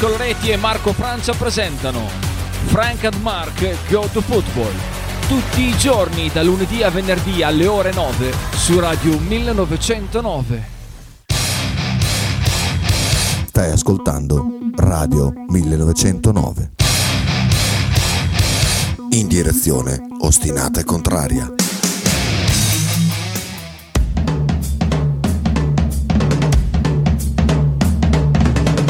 Loretti e Marco Francia presentano Frank and Mark Go to Football. Tutti i giorni, da lunedì a venerdì alle ore 9 su Radio 1909. Stai ascoltando Radio 1909. In direzione ostinata e contraria.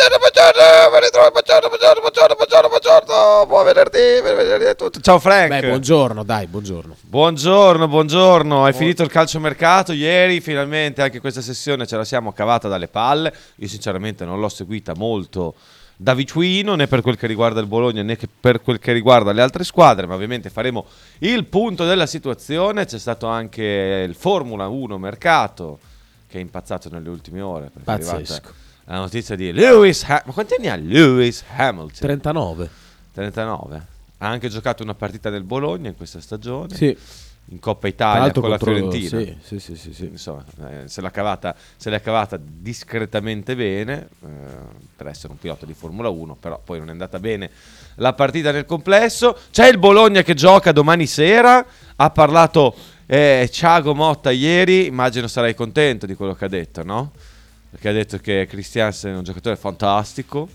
Buongiorno, buongiorno, ben ritrovato, buongiorno, buongiorno, buongiorno, buongiorno, buongiorno, buon venerdì, buon venerdì a tutti. Ciao Frank. Beh, buongiorno, dai, buongiorno. Buongiorno, buongiorno. Hai finito il calciomercato ieri, finalmente anche questa sessione ce la siamo cavata dalle palle. Io sinceramente non l'ho seguita molto da vicino, né per quel che riguarda il Bologna né per quel che riguarda le altre squadre, ma ovviamente faremo il punto della situazione. C'è stato anche il Formula 1 mercato che è impazzato nelle ultime ore. perché è arrivata Pazzesco. La notizia di Lewis Hamilton. Ma quanti anni ha Lewis Hamilton? 39. 39. Ha anche giocato una partita nel Bologna in questa stagione. Sì. In Coppa Italia con la Fiorentina. Sì, sì, sì, sì, sì. Insomma, eh, se, l'ha cavata, se l'è cavata discretamente bene eh, per essere un pilota di Formula 1, però poi non è andata bene la partita nel complesso. C'è il Bologna che gioca domani sera. Ha parlato eh, Thiago Motta ieri. Immagino sarai contento di quello che ha detto, no? Perché ha detto che Christiansen è un giocatore fantastico.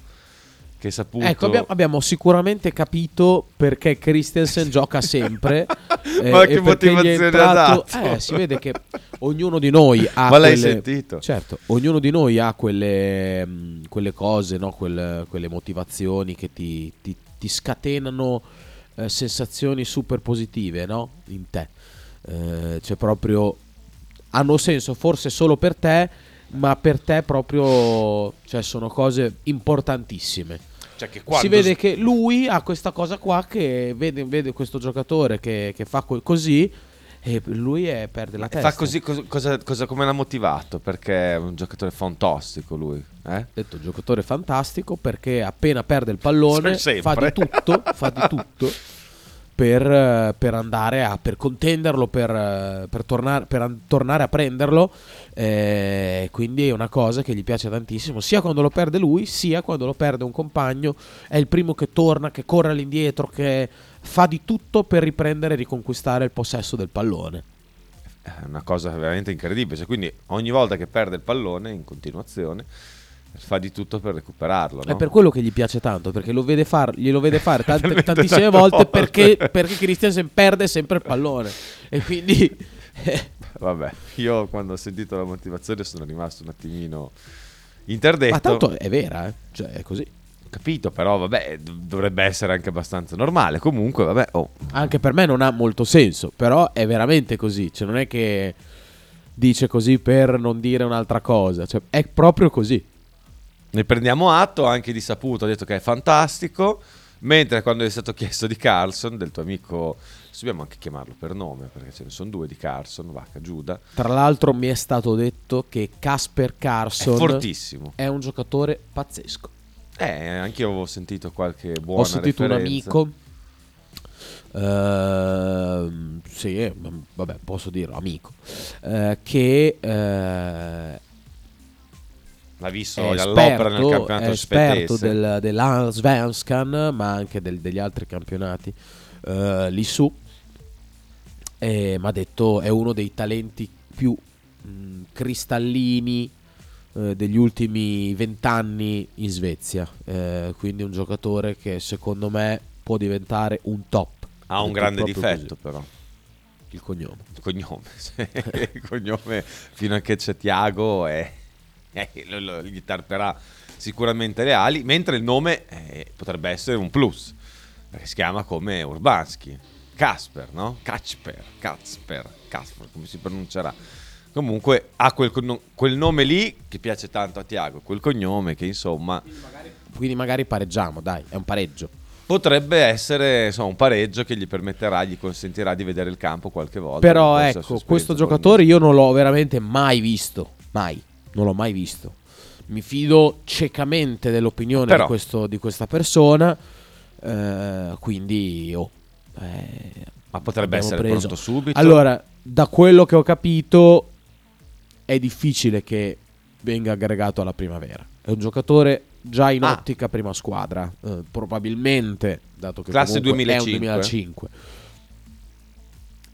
Che saputo. Ecco, abbiamo, abbiamo sicuramente capito perché Christensen gioca sempre. eh, Ma che motivazione ha entrato- dato? Eh, si vede che ognuno di noi ha Ma l'hai quelle- sentito? Certo, ognuno di noi ha quelle, mh, quelle cose, no? Quelle, quelle motivazioni che ti, ti- ti scatenano eh, sensazioni super positive no? in te. Eh, cioè proprio hanno senso forse solo per te, ma per te proprio cioè, sono cose importantissime. Cioè che Si vede che lui ha questa cosa qua che vede, vede questo giocatore che, che fa co- così e lui è- perde la testa. Fa così, cosa, cosa- come l'ha motivato? Perché è un giocatore fantastico lui. Eh? Detto giocatore fantastico perché appena perde il pallone fa di tutto, fa di tutto per, eh, per andare a per contenderlo, per, eh, per tornare, per an- tornare a prenderlo. eh, quindi è una cosa che gli piace tantissimo, sia quando lo perde lui, sia quando lo perde un compagno. È il primo che torna, che corre all'indietro, che fa di tutto per riprendere e riconquistare il possesso del pallone. È una cosa veramente incredibile. Cioè, quindi ogni volta che perde il pallone in continuazione fa di tutto per recuperarlo. È no? per quello che gli piace tanto, perché lo vede far- glielo vede fare tante- tantissime volte perché, perché Christiansen perde sempre il pallone. E quindi Vabbè, io quando ho sentito la motivazione sono rimasto un attimino interdetto. Ma tanto è vera, eh? Cioè, è così. Capito, però vabbè, dov- dovrebbe essere anche abbastanza normale. Comunque, vabbè, oh, Anche per me non ha molto senso, però è veramente così. Cioè, non è che dice così per non dire un'altra cosa. Cioè, è proprio così. Ne prendiamo atto, anche di saputo ha detto che è fantastico, mentre quando è stato chiesto di Carlson, del tuo amico, dobbiamo anche chiamarlo per nome, perché ce ne sono due di Carlson, Vacca Giuda, Tra l'altro mi è stato detto che Casper è Carson fortissimo. è un giocatore pazzesco. Eh, anche io avevo sentito qualche buona Ho sentito un referenza. amico. ehm, sì, vabbè, posso dirlo, amico. eh, che eh, L'ha visto è all'opera nel esperto, campionato è esperto svedese. del, dell'Allsvenskan, ma anche del- degli altri campionati eh, lì su. E mi ha detto è uno dei talenti più mh, cristallini eh, degli ultimi vent'anni in Svezia. Eh, quindi un giocatore che secondo me può diventare un top. Ha un grande difetto, così. però. Il cognome. Il cognome, il cognome fino a che c'è Tiago e, e lo- gli tarperà sicuramente le ali, mentre il nome eh, potrebbe essere un plus, perché si chiama come Urbanski, Casper, no? Kacper, Kacper, Casper, come si pronuncerà. Comunque ha quel, quel nome lì che piace tanto a Tiago, quel cognome che insomma... Quindi magari pareggiamo, dai, è un pareggio. potrebbe essere insomma, un pareggio che gli permetterà, gli consentirà di vedere il campo qualche volta. Però ecco, questo giocatore io non l'ho veramente mai visto. Mai. Non l'ho mai visto. Mi fido ciecamente dell'opinione Però- di, questo- di questa persona. eh, quindi, oh, eh, Ma potrebbe essere preso. pronto subito. Allora, da quello che ho capito, è difficile che venga aggregato alla primavera. È un giocatore già in Ah. ottica prima squadra. eh, probabilmente, dato che Classe comunque è un 2005.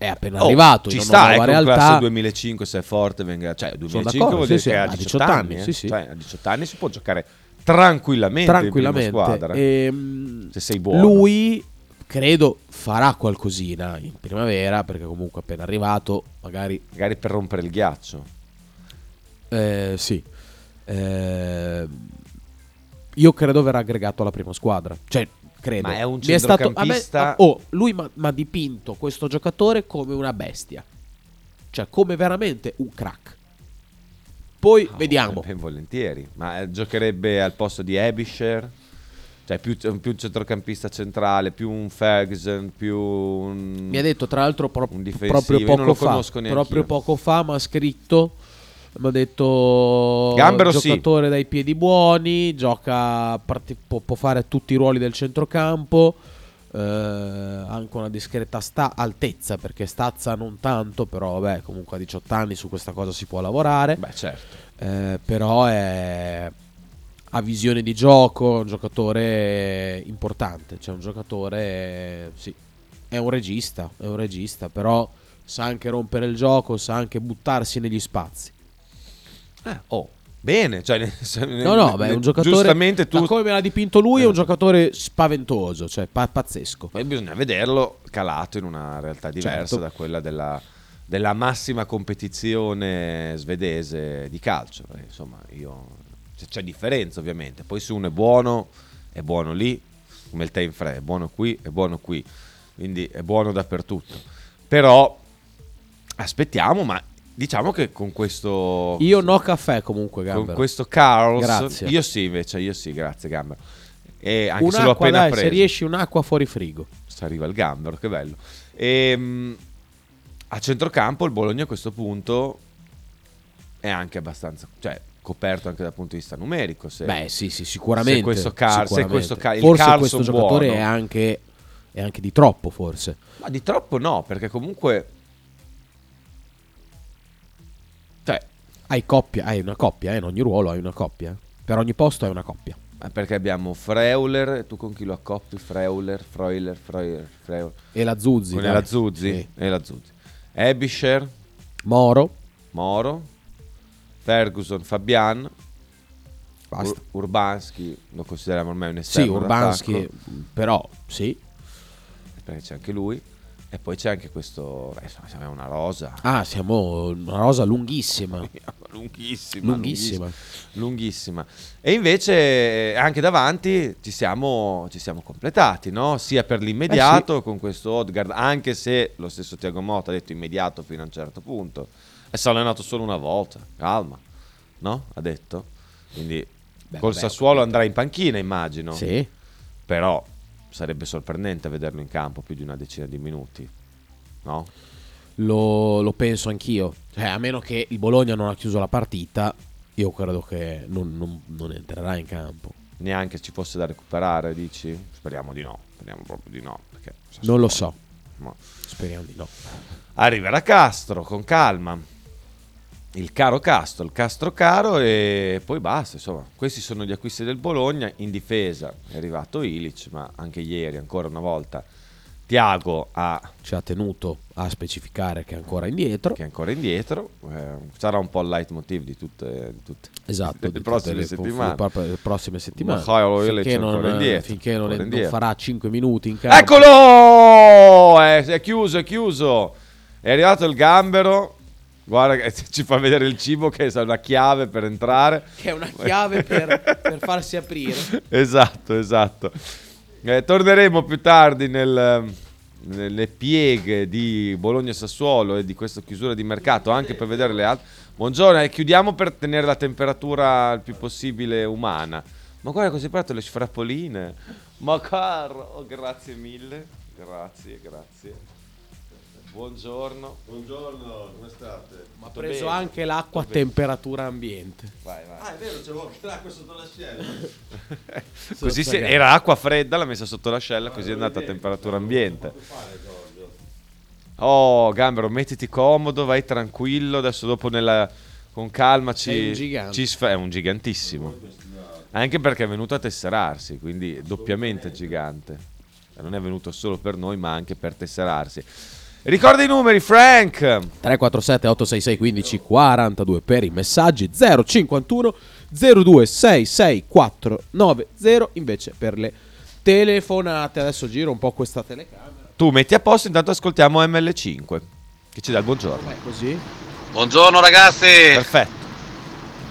2005. È appena Oh, arrivato ci sta, nuova un realtà. classe 2005 se è forte venga, cioè 2005 d'accordo, vuol sì, dire sì, che a a 18, 18 anni, anni, eh. sì, sì. Cioè, a 18 anni si può giocare tranquillamente, tranquillamente. in squadra. Ehm, Se sei buono. Lui credo farà qualcosina in primavera perché comunque appena arrivato, magari Magari per rompere il ghiaccio. eh, sì. Eh, io credo verrà aggregato alla prima squadra. Cioè, credo. Ma è un Mi stato- a me- centrocampista- oh, lui mi ha dipinto questo giocatore come una bestia. Cioè, come veramente un crack. Poi Oh, vediamo. Ben volentieri. Ma eh, giocherebbe al posto di Abisher? Cioè più, più un centrocampista centrale, più un Ferguson, più un... Mi ha detto tra l'altro pro- proprio poco fa, proprio poco fa mi ha scritto mi ha detto Gambero sì. giocatore dai piedi buoni, gioca può, fare tutti i ruoli del centrocampo, eh, anche una discreta sta- altezza perché stazza non tanto, però vabbè, comunque a 18 anni su questa cosa si può lavorare. Beh certo. Eh, però è, ha visione di gioco, è un giocatore importante, cioè un giocatore, sì, è un regista, è un regista, però sa anche rompere il gioco, sa anche buttarsi negli spazi. Oh, bene. Cioè, No, no, beh, è un giocatore, Giustamente tu... come me l'ha dipinto lui, è un Eh. giocatore spaventoso, cioè pa- pazzesco. Poi bisogna vederlo calato in una realtà diversa Certo. da quella della, della massima competizione svedese di calcio. Eh, insomma, io, c'è, c'è differenza ovviamente. Poi se uno è buono, è buono lì, come il Tainfre, è buono qui, è buono qui. Quindi è buono dappertutto. Però aspettiamo, ma diciamo che con questo... Io no caffè comunque, con Gambero. questo Carls, Grazie. io sì invece, io sì, grazie Gambero. E anche se l'ho Un'acqua, appena dai, preso se riesci un'acqua fuori frigo. se arriva il gambero, che bello. Ehm, a centrocampo il Bologna a questo punto è anche abbastanza, cioè coperto anche dal punto di vista numerico. Se, Beh, sì, sì, sicuramente. se questo Car- se sicuramente. questo Car- il forse questo giocatore buono. è anche, è anche di troppo, forse. Ma di troppo no, perché comunque... Hai coppia, hai una coppia, eh, in ogni ruolo hai una coppia. Per ogni posto hai una coppia. eh, perché abbiamo Freuler, tu con chi lo accoppi? Freuler, Freuler, Freuler, Freuler. E la Zuzzi. Con dai. la Zuzzi? Sì. E la Zuzzi. Ebisher, Moro. Moro, Ferguson, Fabian, Basta. Ur- Urbanski lo consideriamo ormai un sì, esterno Urbanski, d'attacco, però sì. perché c'è anche lui e poi c'è anche questo beh, insomma siamo una rosa Ah, siamo una rosa lunghissima. lunghissima Lunghissima. lunghissima e invece eh, anche davanti ci siamo, ci siamo completati no? sia per l'immediato con questo Odgard anche se lo stesso Tiago Motta ha detto immediato fino a un certo punto è allenato solo una volta calma no? ha detto quindi Beh, col ho Sassuolo andrà in panchina immagino Sì. però sarebbe sorprendente vederlo in campo più di una decina di minuti no? Lo, lo penso anch'io. Cioè, a meno che il Bologna non ha chiuso la partita, io credo che non, non- non entrerà in campo. neanche ci fosse da recuperare dici? speriamo di no speriamo proprio di no Non lo so. Ma- Speriamo di no. Arriverà Castro con calma. Il caro Castro, il Castro caro e poi basta. Insomma, questi sono gli acquisti del Bologna. In difesa è arrivato Ilic, ma anche ieri, ancora una volta, Tiago ha, Ci ha tenuto a specificare che è ancora indietro. che è ancora indietro. Eh, sarà un po' il leitmotiv di tutte, di tutte Esatto, le di prossime tutte le- settimane. le prossime settimane. Ilic finché non, indietro, finché non, non farà 5 minuti in campo. Eccolo! È, è chiuso, è chiuso. È arrivato il gambero. Guarda ci fa vedere il cibo che è una chiave per entrare. Che è una chiave per, per farsi aprire. Esatto, esatto. Eh, torneremo più tardi nel- nelle pieghe di Bologna Sassuolo e di questa chiusura di mercato anche per vedere le altre. Buongiorno, eh, chiudiamo per tenere la temperatura il più possibile umana. Ma guarda così parto le sfrappoline. Ma caro, oh, grazie mille. Grazie, grazie. Buongiorno. Buongiorno, come state? Ma ha preso bene, anche l'acqua a temperatura ambiente. Vai, vai. Ah, è vero, c'avevo anche l'acqua sotto l'ascella. Così si- ragazzi. era acqua fredda, l'ha messa sotto l'ascella, così è andata a temperatura ambiente. Oh, Gambero, mettiti comodo, vai tranquillo. Adesso dopo nella- con calma ci, Sei un ci sf- è un gigantissimo. Anche perché è venuto a tesserarsi, quindi è doppiamente gigante. Non è venuto solo per noi, ma anche per tesserarsi. Ricorda i numeri, Frank. 347 866 15 42 per i messaggi 051 0266 490 invece per le telefonate adesso giro un po' questa telecamera Tu metti a posto, intanto ascoltiamo ML5 che ci dà il buongiorno. è così Buongiorno ragazzi, Perfetto.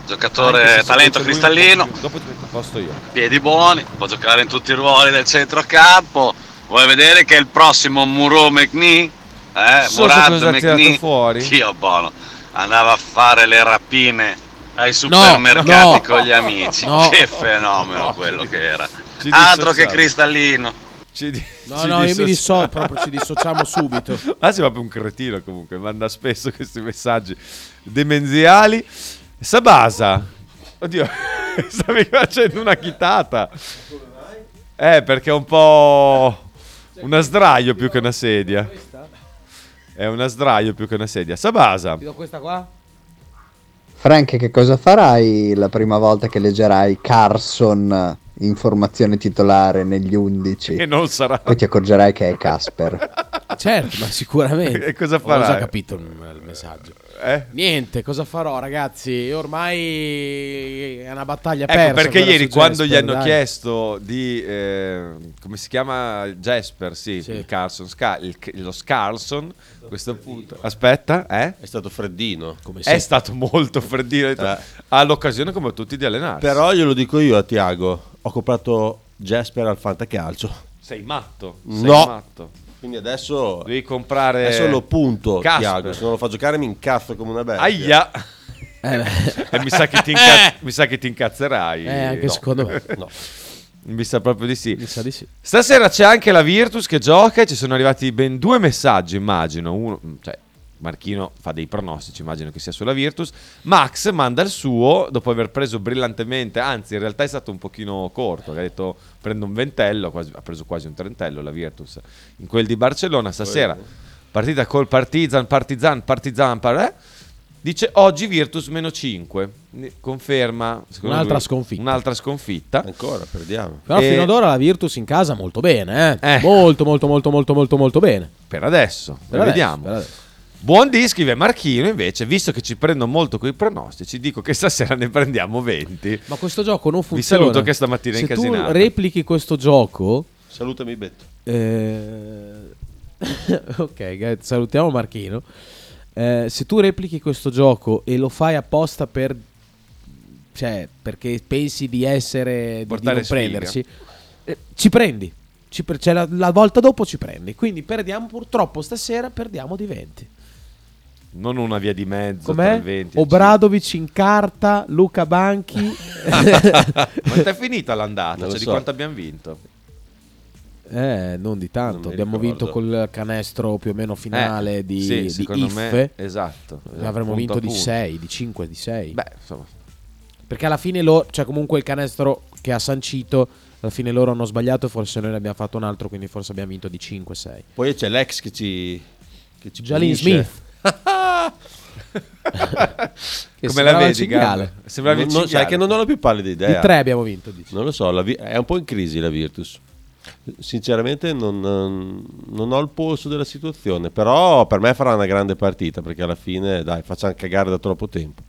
Giocatore talento lui cristallino, Dopo ti metto a posto io. piedi buoni, può giocare in tutti i ruoli del centrocampo. Vuoi vedere che è il prossimo Muro McNee? Eh, So Murad cosa ha tirato fuori? Dio buono, andava a fare le rapine ai supermercati no. con gli amici. No. Che fenomeno quello che era. Altro che cristallino. Ci di- no ci no io mi dissoci- disso proprio ci dissociamo subito Ah, sei proprio un cretino comunque, manda spesso questi messaggi demenziali. Sabasa. Oddio, stavi facendo una chitata. Eh, perché è un po' una sdraio più che una sedia. È una sdraio più che una sedia. Sabasa. ti do questa qua Frank, che cosa farai la prima volta che leggerai Carson in formazione titolare negli 11? E non sarà. Poi ti accorgerai che è Casper. certo ma sicuramente E cosa Ho già farai? capito il, il messaggio Eh? niente cosa farò ragazzi ormai è una battaglia Ecco persa perché ieri su quando gli hanno dai. chiesto di eh, come si chiama Jasper, sì, Sì. il Carlson, Sca- il- lo Scarlson, a questo punto. Aspetta, eh? È stato freddino. come È stato molto freddino, Eh. ha l'occasione come tutti di allenarsi. Però glielo dico io a Tiago, ho comprato Jasper al Fantacalcio. sei matto, sei No. matto. Quindi adesso, Devi comprare adesso lo punto Casper. Tiago, se non lo fa giocare mi incazzo come una bestia. Aia. Eh, e mi sa, che ti inca- mi sa che ti incazzerai. Eh, anche No. secondo me No. Mi sa proprio di sì. mi sa di sì Stasera c'è anche la Virtus che gioca e ci sono arrivati ben due messaggi, immagino. Uno, cioè, Marchino fa dei pronostici, immagino che sia sulla Virtus. Max manda il suo dopo aver preso brillantemente, anzi in realtà è stato un pochino corto, ha detto prendo un ventello, quasi- ha preso quasi un trentello la Virtus in quel di Barcellona stasera. Partita col Partizan, Partizan, Partizan, par- eh? Dice oggi Virtus meno 5. Conferma Un'altra lui, sconfitta. Un'altra sconfitta. Ancora, perdiamo. Però E- fino ad ora la Virtus in casa molto bene, eh. Eh. Molto, molto, molto, molto, molto, molto bene. Per adesso, Per adesso, vediamo. per adesso. Buon di scrive Marchino invece, visto che ci prendo molto coi pronostici, dico che stasera ne prendiamo 20. Ma questo gioco non Vi funziona. saluto che stamattina è Se tu incasinato. replichi questo gioco... Salutami Betto. eh, ok, salutiamo Marchino. Eh, se tu replichi questo gioco e lo fai apposta per... Cioè, perché pensi di essere... di- di Portare non sfiga. prendersi, eh, ci prendi. Ci pre- cioè, la, la volta dopo ci prendi. Quindi perdiamo purtroppo stasera, perdiamo di 20. Non una via di mezzo tra Com'è? il 20 il Obradovic in carta, Luca Banchi. 5. Quanto è finita l'andata? Cioè, di so. quanto abbiamo vinto? eh, non di tanto. Non Abbiamo ricordo. vinto col canestro più o meno finale Eh, di, sì, di secondo IF. me esatto. Ne avremmo vinto di punto. 6, di 5, di 6. Beh, insomma, Perché alla fine loro, cioè comunque il canestro che ha sancito, alla fine loro hanno sbagliato e forse noi ne abbiamo fatto un altro, quindi forse abbiamo vinto di 5, 6. Poi c'è l'ex che ci... Che ci Jalin. Smith. Come sembrava la vedi? Gab? Sembravi il Non- non- sai che non ho la più pallida idea. Di 3 abbiamo vinto, dici. Non lo so, la vi- è un po' in crisi la Virtus. Sinceramente non, non ho il polso della situazione, però per me farà una grande partita perché alla fine, dai, facciamo cagare da troppo tempo.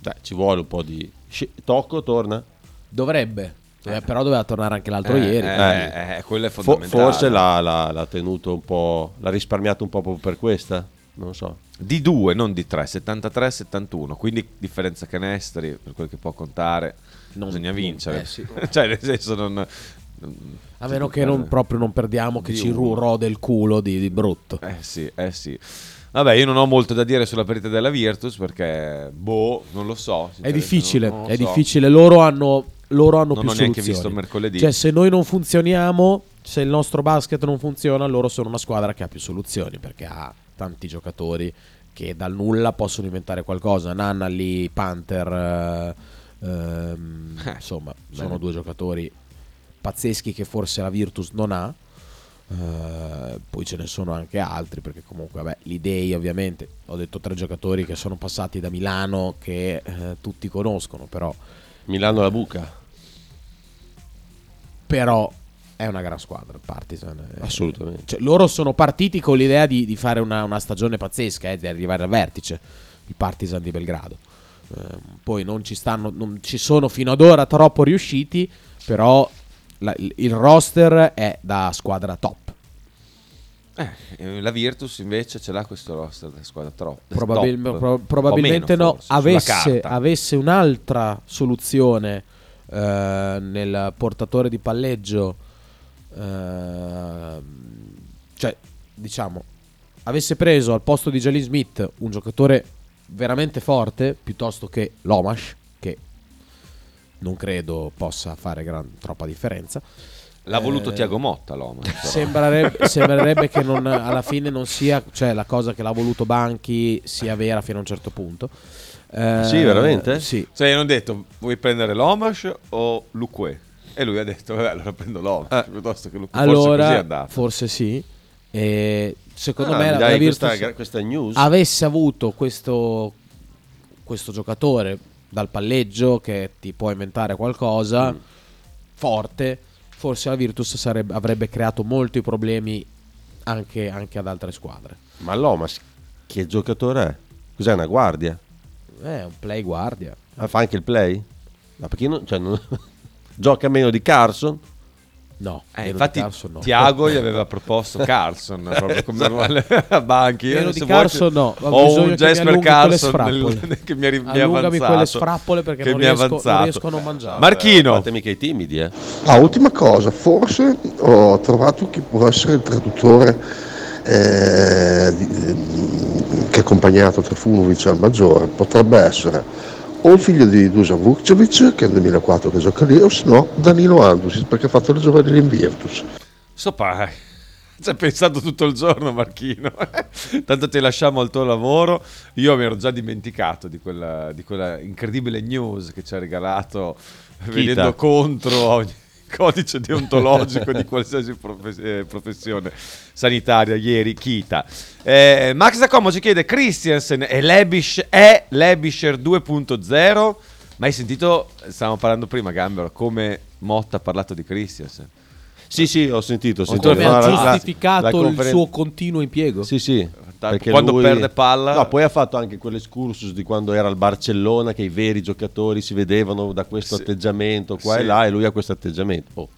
Dai, ci vuole un po' di... sci- Tocco, torna? Dovrebbe. Eh, però doveva tornare anche l'altro Eh, ieri. eh, eh, quello è Fo- fondamentale. forse l'ha, l'ha- l'ha tenuto un po', l'ha risparmiato un po' proprio per questa, non so. Di 2, non di 3, 73-71, quindi differenza canestri, per quel che può contare, Non- bisogna vincere. eh, sì. cioè, nel senso non... A meno che non, proprio non perdiamo, che ci rode il culo di, di brutto. Eh sì, eh sì. Vabbè, io non ho molto da dire sulla partita della Virtus perché, boh, non lo so. È difficile, non- è so. difficile. Loro hanno loro hanno Non più ho neanche soluzioni. visto mercoledì. Cioè, se noi non funzioniamo, se il nostro basket non funziona, loro sono una squadra che ha più soluzioni perché ha tanti giocatori che dal nulla possono inventare qualcosa. Nanna lì, Panther, eh, ehm, Eh, insomma, sono bene. due giocatori pazzeschi che forse la Virtus non ha. Eh, poi ce ne sono anche altri perché comunque vabbè, l'idei ovviamente ho detto tre giocatori che sono passati da Milano che eh, tutti conoscono però Milano la buca. però è una gran squadra il Partizan eh. Assolutamente. Cioè, loro sono partiti con l'idea di, di fare una, una stagione pazzesca eh, di arrivare al vertice il Partizan di Belgrado Eh, poi non ci stanno non ci sono fino ad ora troppo riusciti però la- il, roster è da squadra top Eh, la Virtus invece ce l'ha questo roster della squadra troppo. Probabil- pro- probabilmente no. Avesse, avesse un'altra soluzione eh, nel portatore di palleggio, ehm, cioè diciamo, avesse preso al posto di Jalen Smith un giocatore veramente forte piuttosto che Lomash, che non credo possa fare gran- troppa differenza. L'ha voluto Eh, Tiago Motta l'uomo. però. Sembrerebbe, sembrerebbe che non- alla fine non sia, cioè la cosa che l'ha voluto Banchi sia vera fino a un certo punto. Eh, Sì, veramente? Sì. Cioè, hanno detto, vuoi prendere l'Omash o Luque? E lui ha detto, vabbè, allora prendo l'Omash, piuttosto che. Forse è Allora, andato. forse sì. E secondo Ah, me la, dai la questa, Virtus questa news? avesse avuto questo, questo giocatore dal palleggio che ti può inventare qualcosa Mm. forte, forse la Virtus sarebbe- avrebbe creato molti problemi anche, anche ad altre squadre. Ma Lomas, che giocatore è? Cos'è una guardia? È un play guardia. Ah, fa anche il play? Ma perché non, cioè, non- gioca meno di Carson? No, Eh, infatti Carson no. Tiago gli aveva proposto Carson proprio come a banchi. Meno Io, di Carson no, ho un quelle Carson nel- che mi, Allungami avanzato. quelle sfrappole perché che non mi riesco- non avanzato. riesco a non mangiare. Marchino, Fatemi che i timidi, eh. Ah, ultima cosa, forse ho trovato chi può essere il traduttore eh, che ha accompagnato Trifunovic al maggiore. Potrebbe essere o il figlio di Dusan Vukcevic, che è nel 2004 che gioca lì, o se no Danilo Andusic, perché ha fatto le giovanili in Virtus. Sopra, ci hai pensato tutto il giorno Marchino. Tanto ti lasciamo al tuo lavoro. Io mi ero già dimenticato di quella, di quella incredibile news che ci ha regalato venendo contro ogni codice deontologico di qualsiasi profes- eh, professione sanitaria ieri, Kita. Eh, Max da Como ci chiede Christiansen è, Lebish, è Lebisher 2.0? Ma hai sentito, stavamo parlando prima Gambero, come Motta ha parlato di Christiansen? Sì, sì, ho sentito. Ho sentito Come ha la- la- giustificato la il conferen- suo continuo impiego? Sì, sì. Perché quando lui- perde palla- No, poi ha fatto anche quell'escursus di quando era al Barcellona che i veri giocatori si vedevano da questo Sì. atteggiamento qua Sì. e là e lui ha questo atteggiamento. Oh.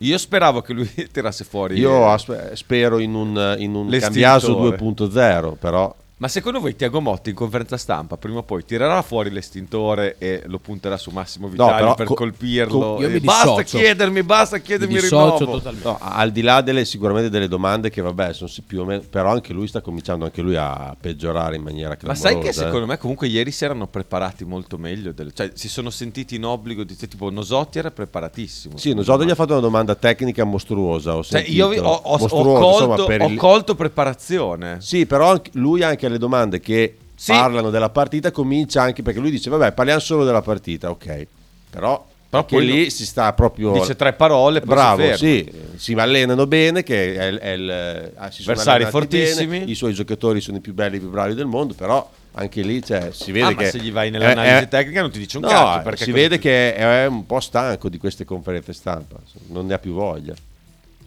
Io speravo che lui tirasse fuori. Io eh, spero in un, in un L'estintore. cambiaso 2.0, però Ma secondo voi Tiago Motti in conferenza stampa prima o poi tirerà fuori l'estintore e lo punterà su Massimo Vitali però per co- colpirlo? co- io E mi basta chiedermi, basta chiedermi Mi rinnovo. no, al di là delle, sicuramente delle domande che vabbè sono sì più o meno, però anche lui sta cominciando anche lui a peggiorare in maniera Ma clamorosa. sai che eh. secondo me comunque ieri si erano preparati molto meglio, del- cioè si sono sentiti in obbligo di tipo Nosotti era preparatissimo. Sì, Nosodo gli ha fatto una domanda tecnica mostruosa. Ho Cioè, sentito. io ho, ho- ho colto, insomma, ho il- colto preparazione. Sì, però anche- lui anche alle domande che Sì. parlano della partita comincia anche perché lui dice vabbè parliamo solo della partita, ok. Però, Però anche poi lì no- si sta proprio... Dice tre parole, poi si Bravo, ferma. sì, si allenano bene, che è, è il- ah, si Avversari fortissimi. bene, i suoi giocatori sono i più belli e i più bravi del mondo, però anche lì cioè, si vede Ah, ma che... se gli vai nell'analisi è- tecnica non ti dice un No, cazzo. Perché si vede che è un po' stanco di queste conferenze stampa, non ne ha più voglia.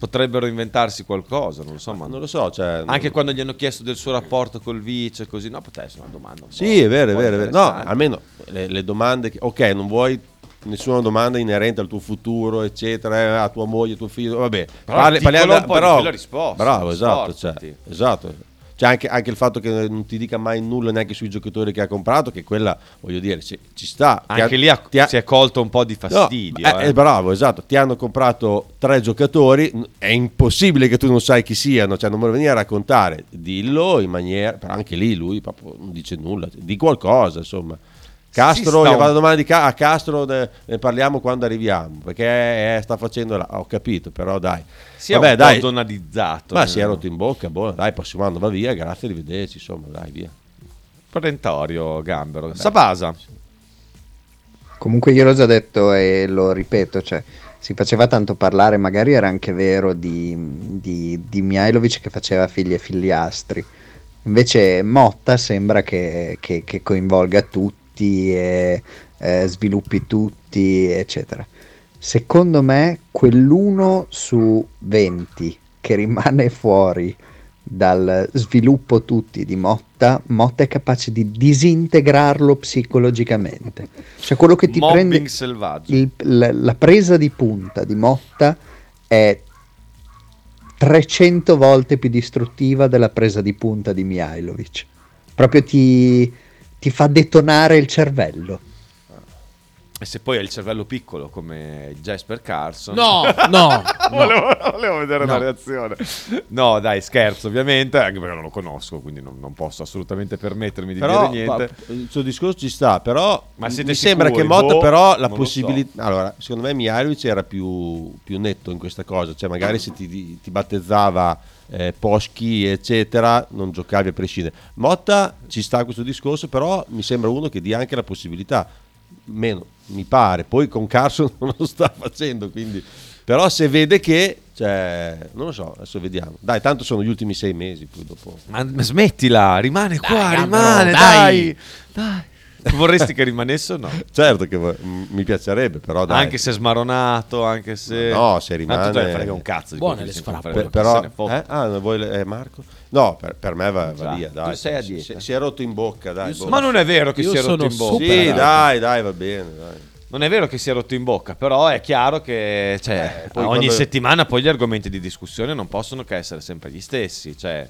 Potrebbero inventarsi qualcosa, non lo so, ma Non lo so, cioè, Anche non- quando gli hanno chiesto del suo rapporto col vice, così, no, potrebbe essere una domanda. un Sì, è vero, è vero, è vero. No, almeno le, le domande, che- ok, non vuoi nessuna domanda inerente al tuo futuro, eccetera, eh, a tua moglie, tuo figlio, vabbè. Però Parli- parliamo da- però, risposta, Bravo, esatto, cioè, esatto. C'è anche, anche il fatto che non ti dica mai nulla neanche sui giocatori che ha comprato, che quella, voglio dire, ci, ci sta. Anche ha- lì ha- ha- si è colto un po' di No, fastidio. eh, eh. eh, bravo, esatto. Ti hanno comprato tre giocatori. È impossibile che tu non sai chi siano. Cioè, non me lo venire a raccontare. Dillo in maniera. Però anche lì lui proprio non dice nulla. Di qualcosa, insomma. Castro, un- vado domani ca- a Castro, ne, ne parliamo quando arriviamo, perché eh, sta facendo, la- ho capito, però dai. Si è Vabbè, un dai. po' donadizzato. Ma eh. si è rotto in bocca, buono, dai, prossimo anno va via, grazie, arrivederci, insomma, dai, via. Perentorio, Gambero. Sabasa. Comunque io l'ho già detto e lo ripeto, cioè, si faceva tanto parlare, magari era anche vero di, di, di Mihailovic che faceva figli e figliastri. Invece Motta sembra che, che- che coinvolga tutti e eh, sviluppi tutti, eccetera. Secondo me quell'uno su 20 che rimane fuori dal sviluppo tutti di Motta, Motta è capace di disintegrarlo psicologicamente. Cioè quello che ti Mobbing prende selvaggio. il- la, la presa di punta di Motta è 300 volte più distruttiva della presa di punta di Mihailovic. Proprio ti, ti fa detonare il cervello. E se poi hai il cervello piccolo come Jasper Carson. No, no, no. volevo, volevo vedere No. una reazione. No, dai, scherzo, ovviamente, anche perché non lo conosco, quindi non, non posso assolutamente permettermi di Però dire niente. pa- il suo discorso ci sta, però Ma mi siete sembra sicuri? che Motta Boh, però la possibilità... Allora, secondo me Mihailovic era più, più netto in questa cosa, cioè magari se ti, ti battezzava eh, Poschi eccetera non giocavi a prescindere. Motta ci sta questo discorso, però mi sembra uno che dia anche la possibilità, meno mi pare, poi con Carson non lo sta facendo, quindi... Però se vede che, cioè, non lo so, adesso vediamo. Dai, tanto sono gli ultimi sei mesi, poi dopo... Ma, ma smettila, rimane qua, Gambero, rimane, dai. dai. dai. Vorresti che rimanesse o no? Certo che vo- m- mi piacerebbe, però dai. Anche se smaronato, anche se... No, se Tanto rimane- te ne frega un cazzo di Buone quello che le si Per- chi però, se ne fotte. eh? ah, vuoi le- eh, Marco? No, per, per me va, va Già, via. Dai, tu sei a Si- dieta. Si, si è rotto in bocca, dai. Boh. Ma non è vero che Io si è rotto sono in bocca. super- Sì, dai. dai, dai, va bene. Dai. Non è vero che si è rotto in bocca, però è chiaro che cioè, Eh, poi ogni quando- settimana poi gli argomenti di discussione non possono che essere sempre gli stessi. Cioè,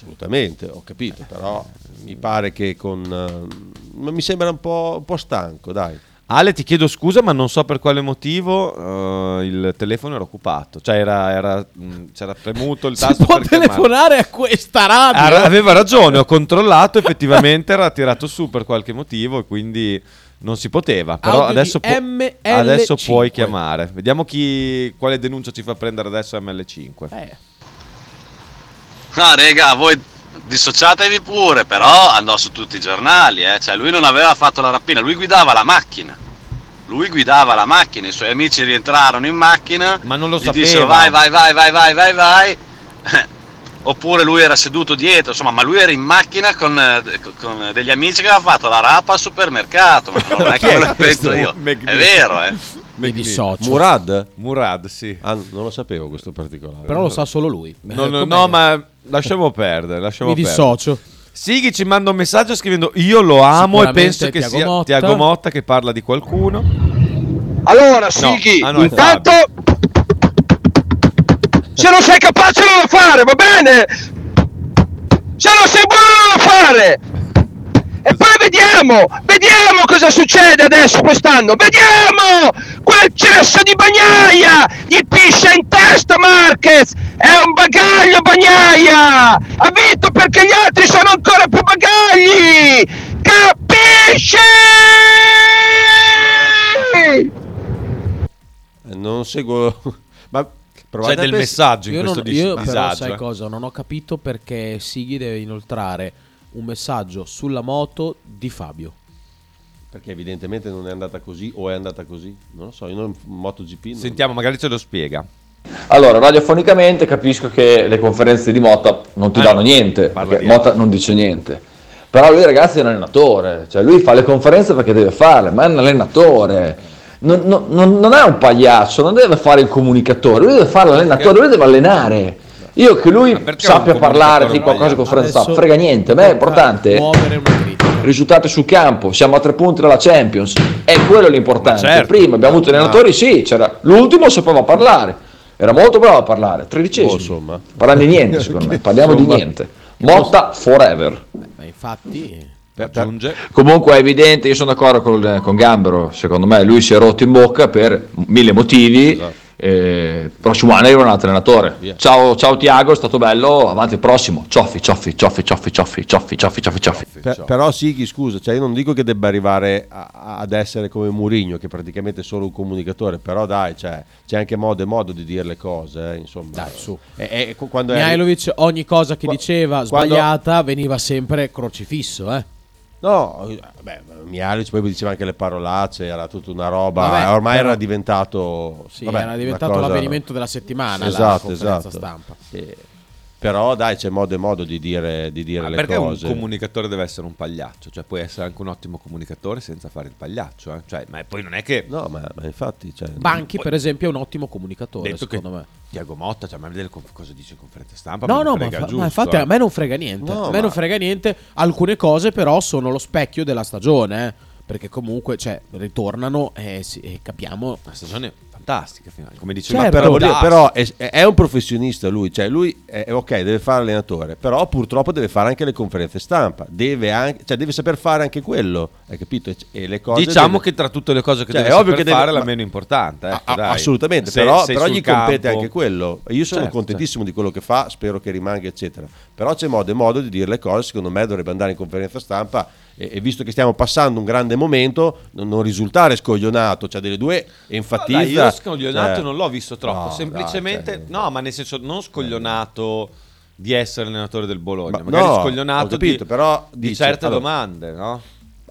Assolutamente, ho capito, però mi pare che con... eh, ma mi sembra un po', un po' stanco, dai. Ale, ti chiedo scusa, ma non so per quale motivo eh, il telefono era occupato. Cioè, era, era, mh, c'era premuto il Si tasto può per chiamare. telefonare a questa radio. Ara- aveva ragione, ho controllato, effettivamente era tirato su per qualche motivo e quindi non si poteva. Però adesso, pu- ML5. adesso puoi chiamare. Vediamo chi, quale denuncia ci fa prendere adesso ML5. Eh, Ah, rega, voi dissociatevi pure, però andò su tutti i giornali, eh. Cioè, lui non aveva fatto la rapina, lui guidava la macchina. Lui guidava la macchina, i suoi amici rientrarono in macchina. Ma non lo gli sapeva. dissero vai, vai, vai, vai, vai, vai, vai. Oppure lui era seduto dietro, insomma, ma lui era in macchina con, eh, con degli amici che aveva fatto la rapa al supermercato. Ma non è che lo penso io. È vero, eh. mi dissocio. Murad? Murad, sì. Ah, non lo sapevo questo particolare. Però lo sa solo lui. No, Eh, no, com'è? no, ma lasciamo perdere. Lasciamo mi perdere. dissocio. Sighi ci manda un messaggio scrivendo io lo amo e penso che Tiago sia Motta. Tiago Motta che parla di qualcuno. Allora, Sighi, ah no, è intanto se non sei capace non lo fare, va bene? Se non sei buono non lo fare! E poi vediamo cosa succede adesso quest'anno, vediamo! Quel cesso di bagnaia! Gli piscia in testa Marquez! È un bagaglio bagnaia! Ha vinto perché gli altri sono ancora più bagagli! Capisci? Eh, non seguo... ma provate C'è del messaggio in Io, questo non, dis- io però disagio. sai eh. cosa? Non ho capito perché Sighi deve inoltrare un messaggio sulla moto di Fabio. Perché evidentemente non è andata così o è andata così. Non lo so, io non MotoGP... non- Sentiamo, magari ce lo spiega. Allora, radiofonicamente capisco che le conferenze di Motta non ti Eh, danno niente, perché di Motta non dice niente. Però lui ragazzi è un allenatore, cioè lui fa le conferenze perché deve farle, ma è un allenatore. Non, non- non- non è un pagliaccio, non deve fare il comunicatore, lui deve fare l'allenatore, lui deve allenare. Io che lui sappia parlare di qualcosa conferenza Adesso frega niente, a me è importante risultati sul campo, siamo a tre punti dalla Champions, è quello l'importante. Certo. Prima abbiamo avuto allenatori, sì, c'era l'ultimo sapeva parlare, era molto bravo a parlare, tredicesimo. Boh, insomma. Parliamo di niente, secondo me, parliamo Insomma. di niente. Motta forever. Ma infatti, Aggiunge. Comunque è evidente, io sono d'accordo con, con Gambero, secondo me lui si è rotto in bocca per mille motivi. E il prossimo anno arriva un altro allenatore. Ciao, ciao Tiago, è stato bello. Avanti il prossimo. Cioffi, cioffi, cioffi, cioffi, cioffi, cioffi, cioffi, cioffi, cioffi. Per- però Sighi, scusa, cioè io non dico che debba arrivare a- ad essere come Murigno, che praticamente è solo un comunicatore, però dai, cioè, c'è anche modo e modo di dire le cose, eh, insomma. Dai, su. E, e quando è- Mihailovic ogni cosa che diceva quando- sbagliata veniva sempre crocifisso, eh. No, beh, Mihailovic poi diceva anche le parolacce, era tutta una roba, Vabbè, ormai però- era diventato... Sì, vabbè, era diventato l'avvenimento della settimana, la Esatto, conferenza esatto. stampa. Sì. Però dai, c'è modo e modo di dire, di dire le perché cose. un comunicatore deve essere un pagliaccio? Cioè, puoi essere anche un ottimo comunicatore senza fare il pagliaccio. eh? Cioè, ma poi non è che. No, ma, ma infatti. Cioè, Banchi, poi- per esempio, è un ottimo comunicatore, detto secondo me. Tiago Motta, cioè, ma vedere conf- cosa dice in conferenza stampa. No, no, ma, frega fa- giusto, ma infatti eh. a me non frega niente. No, a me ma- non frega niente. Alcune cose, però, sono lo specchio della stagione. eh. Perché comunque, cioè, ritornano e, si- e capiamo. La stagione fantastica, finale. come dice Certo. Però, dire, però è, è un professionista lui, cioè lui è, è ok, deve fare allenatore, però purtroppo deve fare anche le conferenze stampa, deve, anche, cioè deve saper fare anche quello, hai capito? E, le cose Diciamo deve- che tra tutte le cose che Cioè, deve è ovvio saper che deve- fare, la meno importante. ecco, Ah, dai. assolutamente, Se- però, sei però gli compete campo- anche quello. Io sono Certo, contentissimo di quello che fa, spero che rimanga, eccetera. Però c'è modo e modo di dire le cose. Secondo me dovrebbe andare in conferenza stampa. E, e visto che stiamo passando un grande momento, non, non risultare scoglionato, cioè delle due enfatizza. Dai, io scoglionato cioè- non l'ho visto troppo, No, semplicemente dai, cioè- no, ma nel senso non scoglionato di essere allenatore del Bologna, Ma- magari no, scoglionato capito, di, però di dice- certe allora- domande, no?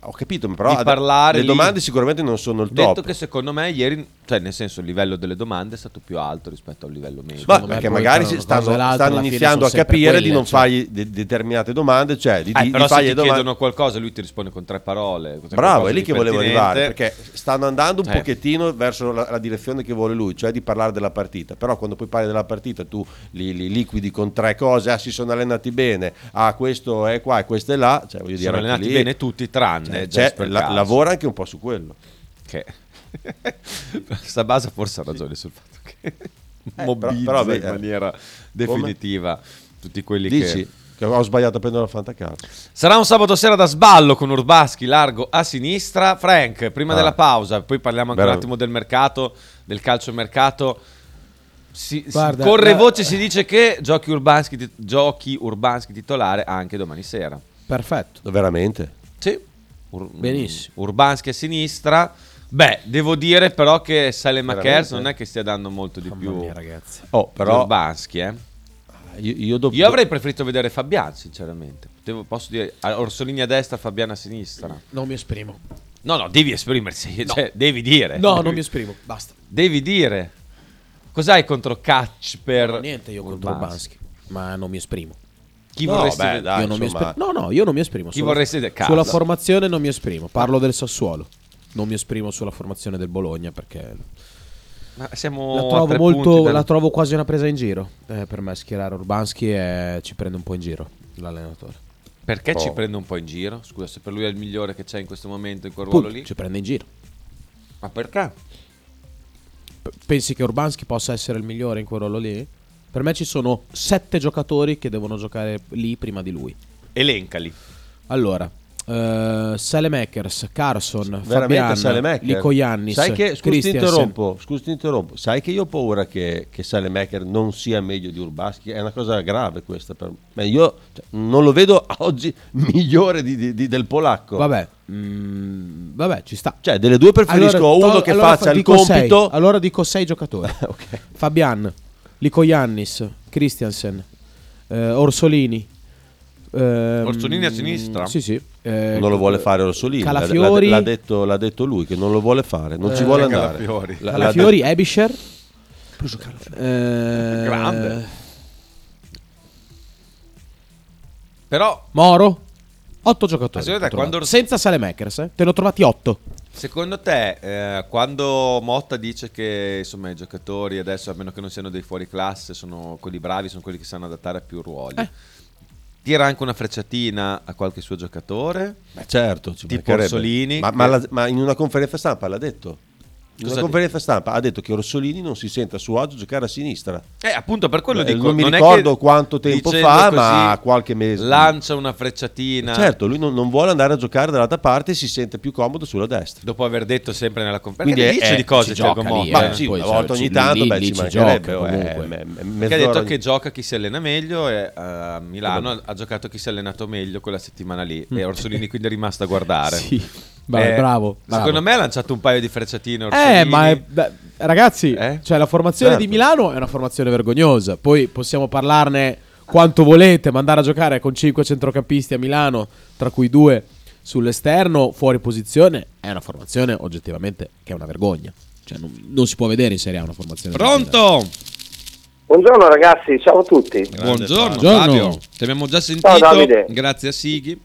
Ho capito, però di ad- parlare le lì. domande sicuramente non sono il Detto top. che secondo me ieri, cioè nel senso il livello delle domande è stato più alto rispetto al livello medio. Ma perché magari si stanno, stanno iniziando a capire di non cioè. fargli de- determinate domande, cioè di, Eh, di- però di se fargli ti domande. chiedono qualcosa lui ti risponde con tre parole. Bravo, è lì che volevo arrivare perché stanno andando un Cioè. pochettino verso la, la direzione che vuole lui, cioè di parlare della partita. Però quando poi parli della partita tu li, li liquidi con tre cose, ah si sono allenati bene, ah questo è qua e questo è là, cioè voglio Si dire sono allenati lì- bene tutti tranne cioè, la- lavora anche un po' su quello. Che Sabasa forse ha ragione sul fatto che mobilizza però, in eh, maniera come? definitiva tutti quelli Dici che che ho sbagliato a prendere la fantacalcio. Sarà un sabato sera da sballo con Urbaschi largo a sinistra. Frank, prima Ah. della pausa, poi parliamo anche un attimo del mercato, del calcio mercato. Si, si- Guarda, corre la- voce, si dice che giochi Urbanski, ti- giochi Urbanski titolare anche domani sera. Perfetto. Veramente? Sì. Ur- Benissimo. Urbanski a sinistra. Beh, devo dire però che Salemakers non è che stia dando molto di più. mia, ragazzi. Oh, però Urbanski, eh. io, io dopo- Io avrei preferito vedere Fabian, sinceramente. Potevo- posso dire Orsolini a destra, Fabian a sinistra. Non mi esprimo. No, no, devi esprimersi, cioè, devi dire. No, non mi esprimo. Basta. Devi dire. Cos'hai contro Catch per ho niente io contro Urbanski. Ma non mi esprimo. Chi No, vorresti beh, dai, Io non mi insomma- esprimo. No, no, io non mi esprimo. Chi Sulla- vorresti. Sulla formazione non mi esprimo. Parlo del Sassuolo. Non mi esprimo sulla formazione del Bologna perché Ma siamo la trovo, molto, dal- la trovo quasi una presa in giro. Eh, per me schierare Urbanski e ci prende un po' in giro l'allenatore. Perché ci Oh. prende un po' in giro? Scusa, se per lui è il migliore che c'è in questo momento in quel ruolo Punto, lì. ci prende in giro. Ma perché? P- Pensi che Urbanski possa essere il migliore in quel ruolo lì? Per me ci sono sette giocatori che devono giocare lì prima di lui. Elencali. Allora, eh, Salemakers, Carson, veramente Fabian, Salemaker. Lico Yannis, Sai che, scusi ti interrompo, scusi ti interrompo. Sai che io ho paura che, che Salemaker non sia meglio di Urbaschi? È una cosa grave questa per me. Io cioè, non lo vedo oggi migliore di- di- di- del polacco. Vabbè, mm, vabbè, ci sta. Cioè, delle due preferisco Allora, uno to- che allora faccia fa- il compito. sei. Allora dico sei giocatori. Ok. Fabian, Lico Yannis, Christiansen, eh, Orsolini. Ehm, Orsolini a sinistra? Sì, sì. eh, non lo vuole fare Orsolini. Calafiori. L'ha, l'ha detto, l'ha detto lui che non lo vuole fare, non ci Eh, vuole andare. Calafiori. L'ha- l'ha Calafiori, Ebisher. Eh, Grande. Però, Moro. Otto giocatori. Secondo te quando- Senza Salemakers, eh? Te ne ho trovati otto. secondo te, eh, quando Motta dice che insomma i giocatori adesso, a meno che non siano dei fuori classe, sono quelli bravi, sono quelli che sanno adattare a più ruoli. Eh. Tira anche una frecciatina a qualche suo giocatore? Beh, certo, ci Tipo. Orsolini, Ma, ma la- ma in una conferenza stampa l'ha detto. Cosa una conferenza stampa ha detto che Orsolini non si sente a suo agio giocare a sinistra. Eh, appunto per quello Eh, dico. non mi è ricordo che quanto tempo fa, così ma qualche mese. Lancia una frecciatina. Certo, lui non, non vuole andare a giocare dall'altra parte e si sente più comodo sulla destra. Dopo aver detto sempre nella conferenza. Quindi dice di cose ci Tiago gioca lì, Motta. eh. Ma sì, una volta ogni tanto, beh, ci mancherebbe, oh, eh, me- me- Perché ha detto ogni- che gioca chi si allena meglio e a Milano ha- ha giocato chi si è allenato meglio quella settimana lì e Orsolini quindi è rimasto a guardare. Sì. Vabbè, bravo, bravo. Secondo me ha lanciato un paio di frecciatine Orsolini. Eh, ma è- beh, ragazzi, cioè la formazione Certo. di Milano è una formazione vergognosa. Poi possiamo parlarne quanto volete, ma andare a giocare con 5 centrocampisti a Milano, tra cui due sull'esterno, fuori posizione, è una formazione oggettivamente che è una vergogna. Cioè, non, non si può vedere in Serie A una formazione. Pronto? Buongiorno ragazzi, ciao a tutti. Buongiorno, Buongiorno. Fabio. Ti abbiamo già sentito. Ciao, Davide. Grazie a Sighi.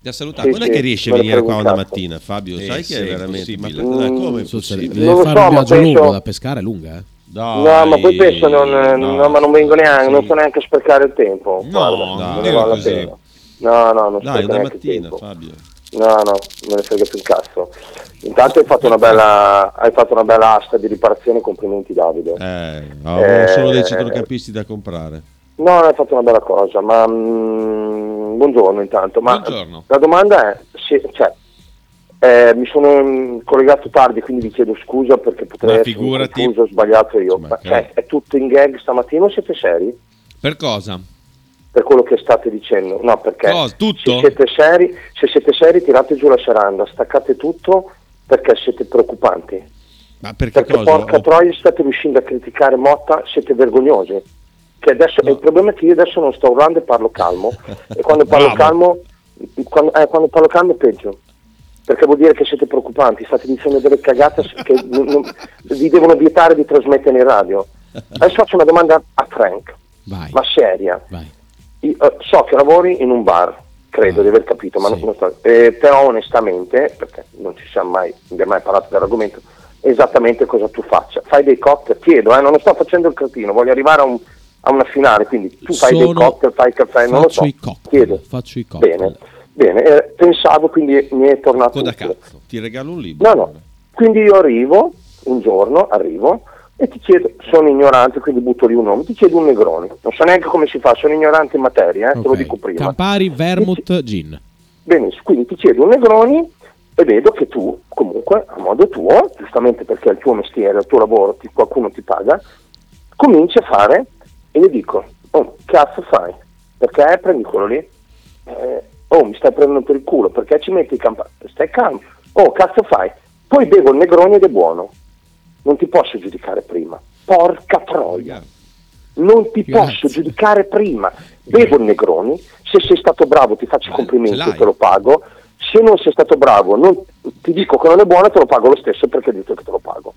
Ti ha salutato. Sì, Quando è sì, che riesce a venire qua un una mattina, Fabio? Eh, Sai sì, che è è veramente. Ma impossibile. come è Non so possibile? deve Non fare so, un ma viaggio penso- lungo da pescare, è lunga, eh. Dai, No, ma poi penso non, dai, no, ma non vengo neanche, non so neanche sprecare il tempo. No, guarda, non non vale la. No, no, non Dai, una neanche il mattina, tempo. Fabio. No, no, me ne frega più il cazzo. Intanto hai fatto una bella, hai fatto una bella asta di riparazione, complimenti Davide. Eh, ho Eh, solo dei centrocampisti da comprare. No, hai fatto una bella cosa, ma mm, buongiorno intanto. Ma Buongiorno. La domanda è, se, cioè, eh, mi sono mm, collegato tardi, quindi vi chiedo scusa perché potrei essere confuso, ho sbagliato io. Ma, cioè, è tutto in gag stamattina o siete seri? Per cosa? Per quello che state dicendo? No, perché Cosa? Tutto? se siete seri, se siete seri tirate giù la seranda, staccate tutto perché siete preoccupanti. Ma perché, Perché cosa? porca Ho- troia state riuscendo a criticare Motta, siete vergognosi. Che adesso, Il problema è che io adesso non sto urlando e parlo calmo. e quando parlo calmo, quando, eh, quando parlo calmo è peggio. Perché vuol dire che siete preoccupanti, state dicendo delle cagate che non- non- vi devono vietare di trasmettere in radio. Adesso faccio una domanda a Frank, Vai, ma seria. Io, eh, so che lavori in un bar, credo di aver capito, ma non, non sto- eh, però onestamente, perché non ci siamo mai, abbiamo mai parlato dell'argomento, esattamente cosa tu faccia. Fai dei cocktail, chiedo, eh, non lo sto facendo il cretino, voglio arrivare a, un- a una finale, quindi tu fai dei Sono- cocktail, fai il caffè, non lo Faccio so, i cocktail. Faccio i cocktail. Bene, bene, eh, pensavo, quindi mi è tornato Coda cazzo. Ti regalo un libro. No, no. Quindi io arrivo, un giorno arrivo e ti chiedo, sono ignorante, quindi butto lì un nome, ti chiedo un Negroni. Non so neanche come si fa, sono ignorante in materia, eh, te lo dico prima. Campari, Vermouth, Gin. Benissimo, quindi ti chiedo un Negroni e vedo che tu, comunque, a modo tuo, giustamente perché è il tuo mestiere, il tuo lavoro, ti- qualcuno ti paga, cominci a fare e gli dico, oh, cazzo fai? Perché prendi quello lì? Eh, oh, mi stai prendendo per il culo, perché ci metti i campani? Stai calmo. Oh, cazzo fai? Poi bevo il Negroni ed è buono. Non ti posso giudicare prima. Porca troia. Non ti Grazie. posso giudicare prima. Bevo il Negroni, se sei stato bravo ti faccio i ce complimenti e te lo pago. Se non sei stato bravo, non- ti dico che non è buono e te lo pago lo stesso perché ho detto che te lo pago.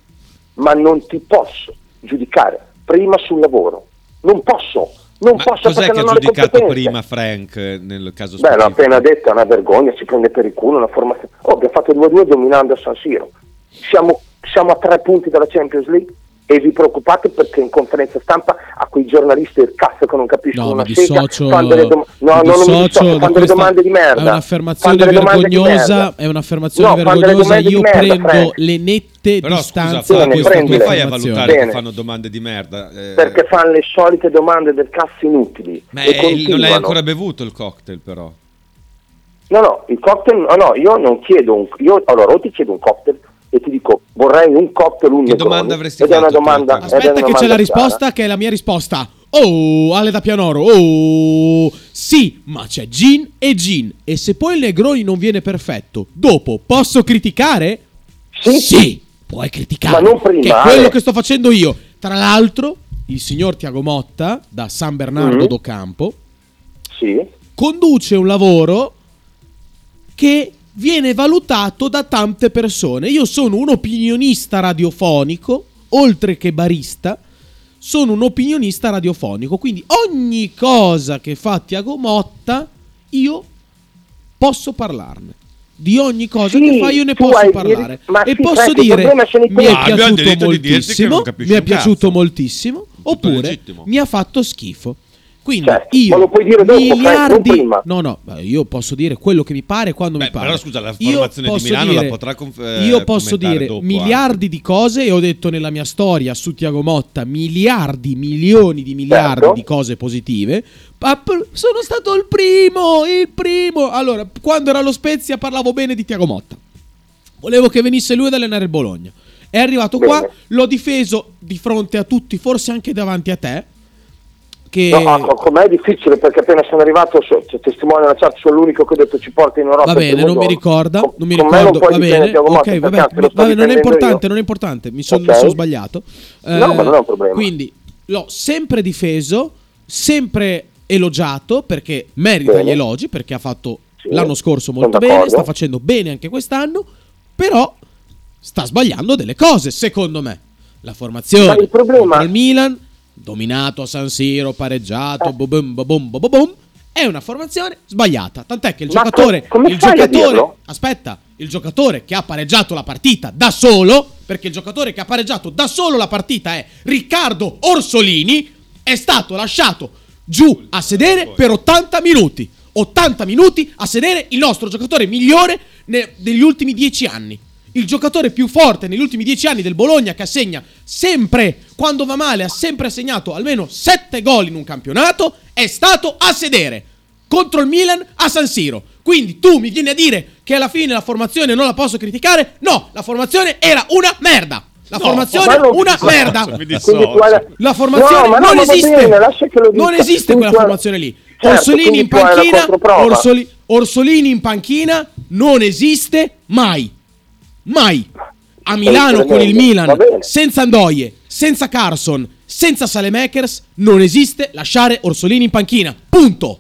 Ma non ti posso giudicare prima sul lavoro. Non posso. Non Ma posso cos'è perché che ha giudicato prima Frank eh, nel caso Beh, l'ho specifico? appena detto, è una vergogna, ci prende per il culo una formazione. Oh, abbiamo fatto 2-2 dominando a San Siro. Siamo, siamo a tre punti dalla Champions League e vi preoccupate perché in conferenza stampa a quei giornalisti del cazzo che non capiscono No, una sega dissocio, fanno delle dom- no, no, non mi dissocio dissocio, da fanno delle domande di merda. È un'affermazione Fanno delle domande di vergognosa, merda. è un'affermazione No, vergognosa. Io merda, prendo Frank. le nette Però scusa, distanze da Fabio, questa prendile. come fai a valutare che Bene. fanno domande di merda? Eh, Perché fanno le solite domande del cazzo inutili. Ma e è- non l'hai continuano. ancora bevuto il cocktail però. No, no, il cocktail, no, no, io non chiedo un, io, allora o ti chiedo un cocktail e ti dico vorrei un cocktail, un Che Negroni, domanda avresti ed è una fatto domanda, ed è Aspetta una che c'è la risposta che è la mia risposta. Oh, Ale da Pianoro. Oh, sì, ma c'è gin e gin. E se poi il Negroni non viene perfetto, dopo posso criticare? Sì. puoi criticare. Ma non prima, Che è quello che sto facendo io. Tra l'altro, il signor Tiago Motta, da San Bernardo Mhm. do Campo, Sì, conduce un lavoro che viene valutato da tante persone. Io sono un opinionista radiofonico, oltre che barista, sono un opinionista radiofonico, quindi ogni cosa che fa Tiago Motta, io posso parlarne. Di ogni cosa Sì, che fa io ne posso parlare. ma e sì, posso il dire, problema mi è Ah, piaciuto moltissimo, mi è piaciuto moltissimo, oppure mi ha fatto schifo. Quindi Certo, io ma lo puoi dire dopo, miliardi prima. No, no, eh, io posso dire quello che mi pare quando Beh, mi pare. però scusa, la Io formazione di Milano dire- la potrà conf- eh, Io posso dire dopo miliardi di cose e ho detto nella mia storia su Tiago Motta miliardi, milioni di miliardi Certo. di cose positive. Sono stato il primo, il primo. Allora, quando era allo Spezia parlavo bene di Tiago Motta. Volevo che venisse lui ad allenare il Bologna. È arrivato qua, Bene. l'ho difeso di fronte a tutti, forse anche davanti a te. Che No, ah, con me è difficile perché appena sono arrivato, so, cioè, testimone della chat, sono l'unico che ho detto ci porta in Europa. Va bene, non mi ricorda, Con- non mi ricordo, va bene, ok, va bene, va bene, non è importante, io. non è importante, mi sono Ok. mi sono sbagliato. No, ma non è un problema. Quindi l'ho sempre difeso, sempre elogiato perché merita Bene. gli elogi, perché ha fatto Sì, l'anno scorso molto bene, sta facendo bene anche quest'anno, però sta sbagliando delle cose, secondo me. La Ma formazione il problema- il Milan, dominato a San Siro, pareggiato, Eh. bobum, bobum, bobum, è una formazione sbagliata. Tant'è che il Ma giocatore, co- come il giocatore, aspetta, il giocatore che ha pareggiato la partita da solo, perché il giocatore che ha pareggiato da solo la partita è Riccardo Orsolini, è stato lasciato giù a sedere per 80 minuti. 80 minuti a sedere il nostro giocatore migliore ne- degli ultimi 10 anni. Il giocatore più forte negli ultimi 10 anni del Bologna che assegna sempre, quando va male, ha sempre assegnato almeno 7 gol in un campionato, è stato a sedere contro il Milan a San Siro. Quindi tu mi vieni a dire che alla fine la formazione non la posso criticare? No, la formazione era una merda. La formazione ma non- una ma- merda. La- formazione No, no, non va esiste. bene, lascia che lo dica. non esiste quella formazione lì. Certo, Orsolini in panchina. Orsoli- Orsolini in panchina non esiste mai. Mai. A Milano con il Milan, senza Andoie, senza Carson, senza Salemakers, non esiste lasciare Orsolini in panchina. Punto.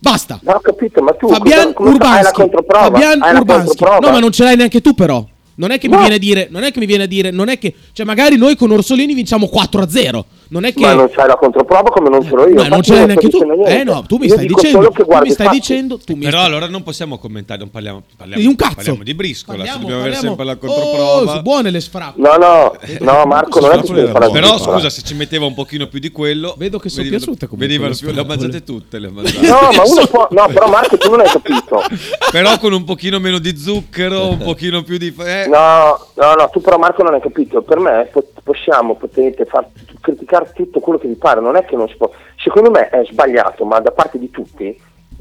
Basta. Ma ho capito, ma tu Fabian cosa- Urbanski. Fabian Urbanski. No, ma non ce l'hai neanche tu, però. Non è che mi No. viene a dire, non è che mi viene a dire, non è che, cioè magari noi con Orsolini vinciamo 4 a 0. Non è che Ma non c'hai la controprova come non ce l'ho io. Ma non ce l'hai neanche tu. Eh no, tu mi Io stai dicendo, tu mi stai dicendo, tu mi Però stai allora non possiamo commentare, non parliamo, parliamo, di un cazzo. parliamo di briscola, se Parliamo- dobbiamo avere parliamo- sempre la Oh, controprova. sono buone le sfrappe. No, no, no, Marco, non è che si deve fare la Però briscola. scusa, se ci metteva un pochino più di quello, Vedo che sono piaciute comunque venivano le più, le mangiate tutte, le mangiate. No, ma uno può... No, però Marco, tu non hai capito. Però con un pochino meno di zucchero, un pochino più di... Eh, No, no, no, tu però Marco non hai capito. Per me po- possiamo, potete far, criticare tutto quello che vi pare, non è che non si può. Secondo me è sbagliato, ma da parte di tutti,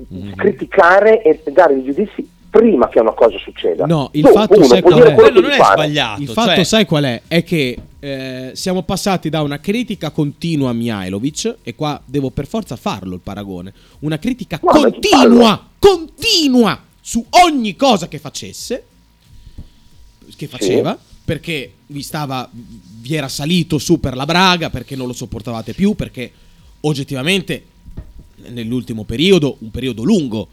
Mhm. criticare e dare dei giudizi prima che una cosa succeda. No, il Dopo fatto uno sai qual è? quello Quello che non gli è pare. sbagliato. Il fatto cioè- sai qual è? È che eh, siamo passati da una critica continua a Mihailovic e qua devo per forza farlo il paragone. Una critica Ma ma continua, continua su ogni cosa che facesse che faceva perché vi stava vi era salito su per la Braga perché non lo sopportavate più perché oggettivamente nell'ultimo periodo, un periodo lungo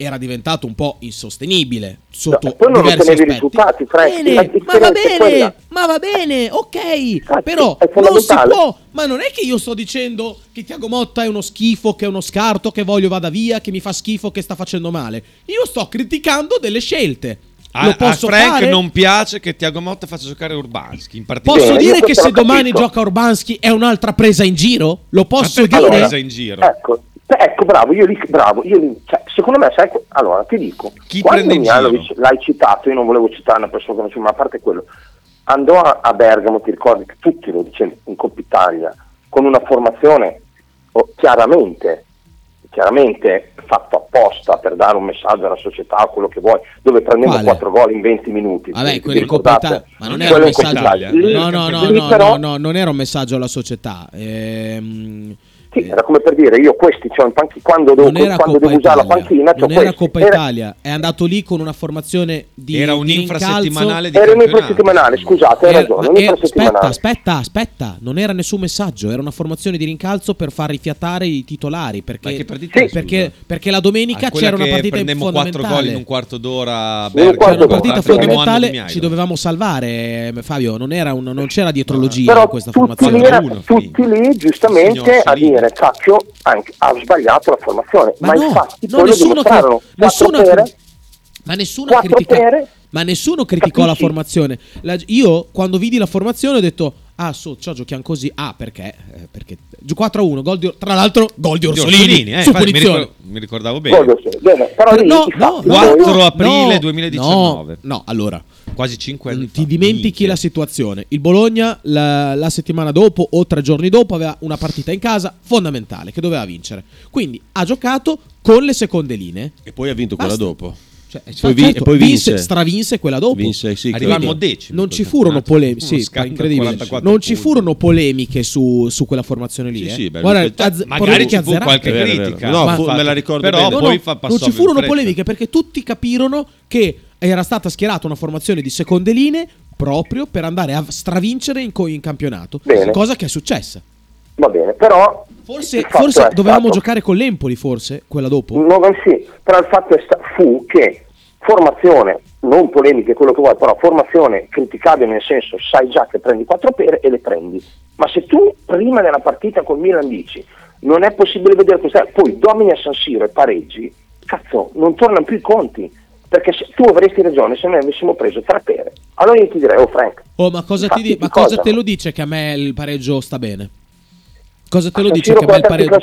era diventato un po' insostenibile sotto No, poi non diversi aspetti. risultati, Frank, la Bene, ma va bene, ma va bene, ok, Infatti, però non si può, ma non è che io sto dicendo che Tiago Motta è uno schifo, che è uno scarto, che voglio vada via, che mi fa schifo, che sta facendo male. Io sto criticando delle scelte. A, Lo a posso Frank fare? non piace che Tiago Motta faccia giocare Urbanski in particolare. Posso dire che se domani capito. gioca Urbanski è un'altra presa in giro? Lo posso dire? presa in giro? Ecco, ecco, bravo, io lì, bravo, io lì, cioè, secondo me, sai, allora ti dico, Chi prende in giro? l'hai citato, io non volevo citare una persona conosciuta, ma a parte quello, andò a, a Bergamo, ti ricordi che tutti lo dicevano in Coppa Italia, con una formazione oh, chiaramente, chiaramente fatto apposta per dare un messaggio alla società, quello che vuoi, dove prendendo Quale? 4 gol in 20 minuti. Vabbè, quello in Coppa? Italia. Ma non era un messaggio. Italia. Lì- No, no, no, lì no, però- no, no, non era un messaggio alla società. Ehm, Sì, era come per dire, io questi c'ho in panchina, quando devo, non era quando Coppa devo usare la Italia. panchina, c'ho non era questi. Coppa Era- Italia. È andato lì con una formazione di Era di un rincalzo. infrasettimanale di Era un infrasettimanale, scusate, hai Era- ragione, era- infrasettimanale. aspetta, aspetta, aspetta, non era nessun messaggio, era una formazione di rincalzo per far rifiatare i titolari. Perché, che partita è, perché, perché la domenica Ah, c'era una partita prendemmo 4 fondamentale. gol in un quarto d'ora Bergamo. quarto C'era una partita fondamentale, ci dovevamo salvare, eh, Fabio. Non, era un- non c'era dietrologia Però in questa tutti formazione. era- tutti lì, giustamente a Solini. Dire, cacchio, anche, ha sbagliato la formazione, ma, Ma no, infatti no, nessuno Quattro nessuno pere, Ma nessuno, critica- pere, ma nessuno criticò la Capisci? formazione. La- io quando vidi la formazione ho detto: Ah, so, ciò giochiamo così. Ah, perché? Eh, perché 4 a 1, gol di, tra l'altro, gol di Orsolini. Orsolini eh, infatti, mi, ricor- mi, ricordavo bene. bene però lì, no, no, 4 no, aprile 2019. No, allora. Quasi 5 mm, anni. Ti fa. dimentichi Minchia. la situazione. Il Bologna la, la settimana dopo o tre giorni dopo aveva una partita in casa fondamentale che doveva vincere. Quindi ha giocato con le seconde linee. E poi ha vinto Basta. quella dopo. Cioè, cioè, vi, certo, poi vinse, vinse, stravinse quella dopo. Vinse, sì, Arrivammo decimi. Non ci furono polemiche. Sì. Non ci furono polemiche su, su quella formazione lì. Sì, eh. sì, beh, Guarda, cioè, azz- magari ci fu qualche vero, critica. Vero. No, fu, me la ricordo però bene. Poi no, non ci furono polemiche perché tutti capirono che era stata schierata una formazione di seconde linee proprio per andare a stravincere in, co- in campionato. Bene. Cosa che è successa. Va bene, però Forse, forse cioè, dovevamo stato... giocare con l'Empoli, forse, quella dopo? No, sì, però il fatto sta- fu che formazione, non polemiche, quello che vuoi, però formazione criticabile nel senso sai già che prendi quattro pere e le prendi. Ma se tu prima della partita con Milan dici non è possibile vedere questa, poi domini a San Siro e pareggi, cazzo, non tornano più i conti. Perché se, tu avresti ragione se noi avessimo preso tre pere. Allora io ti direi, oh Frank. Oh, ma cosa, ti, di- ma cosa, cosa te lo dice che a me il pareggio sta bene? Cosa te lo dice che bel pareggio?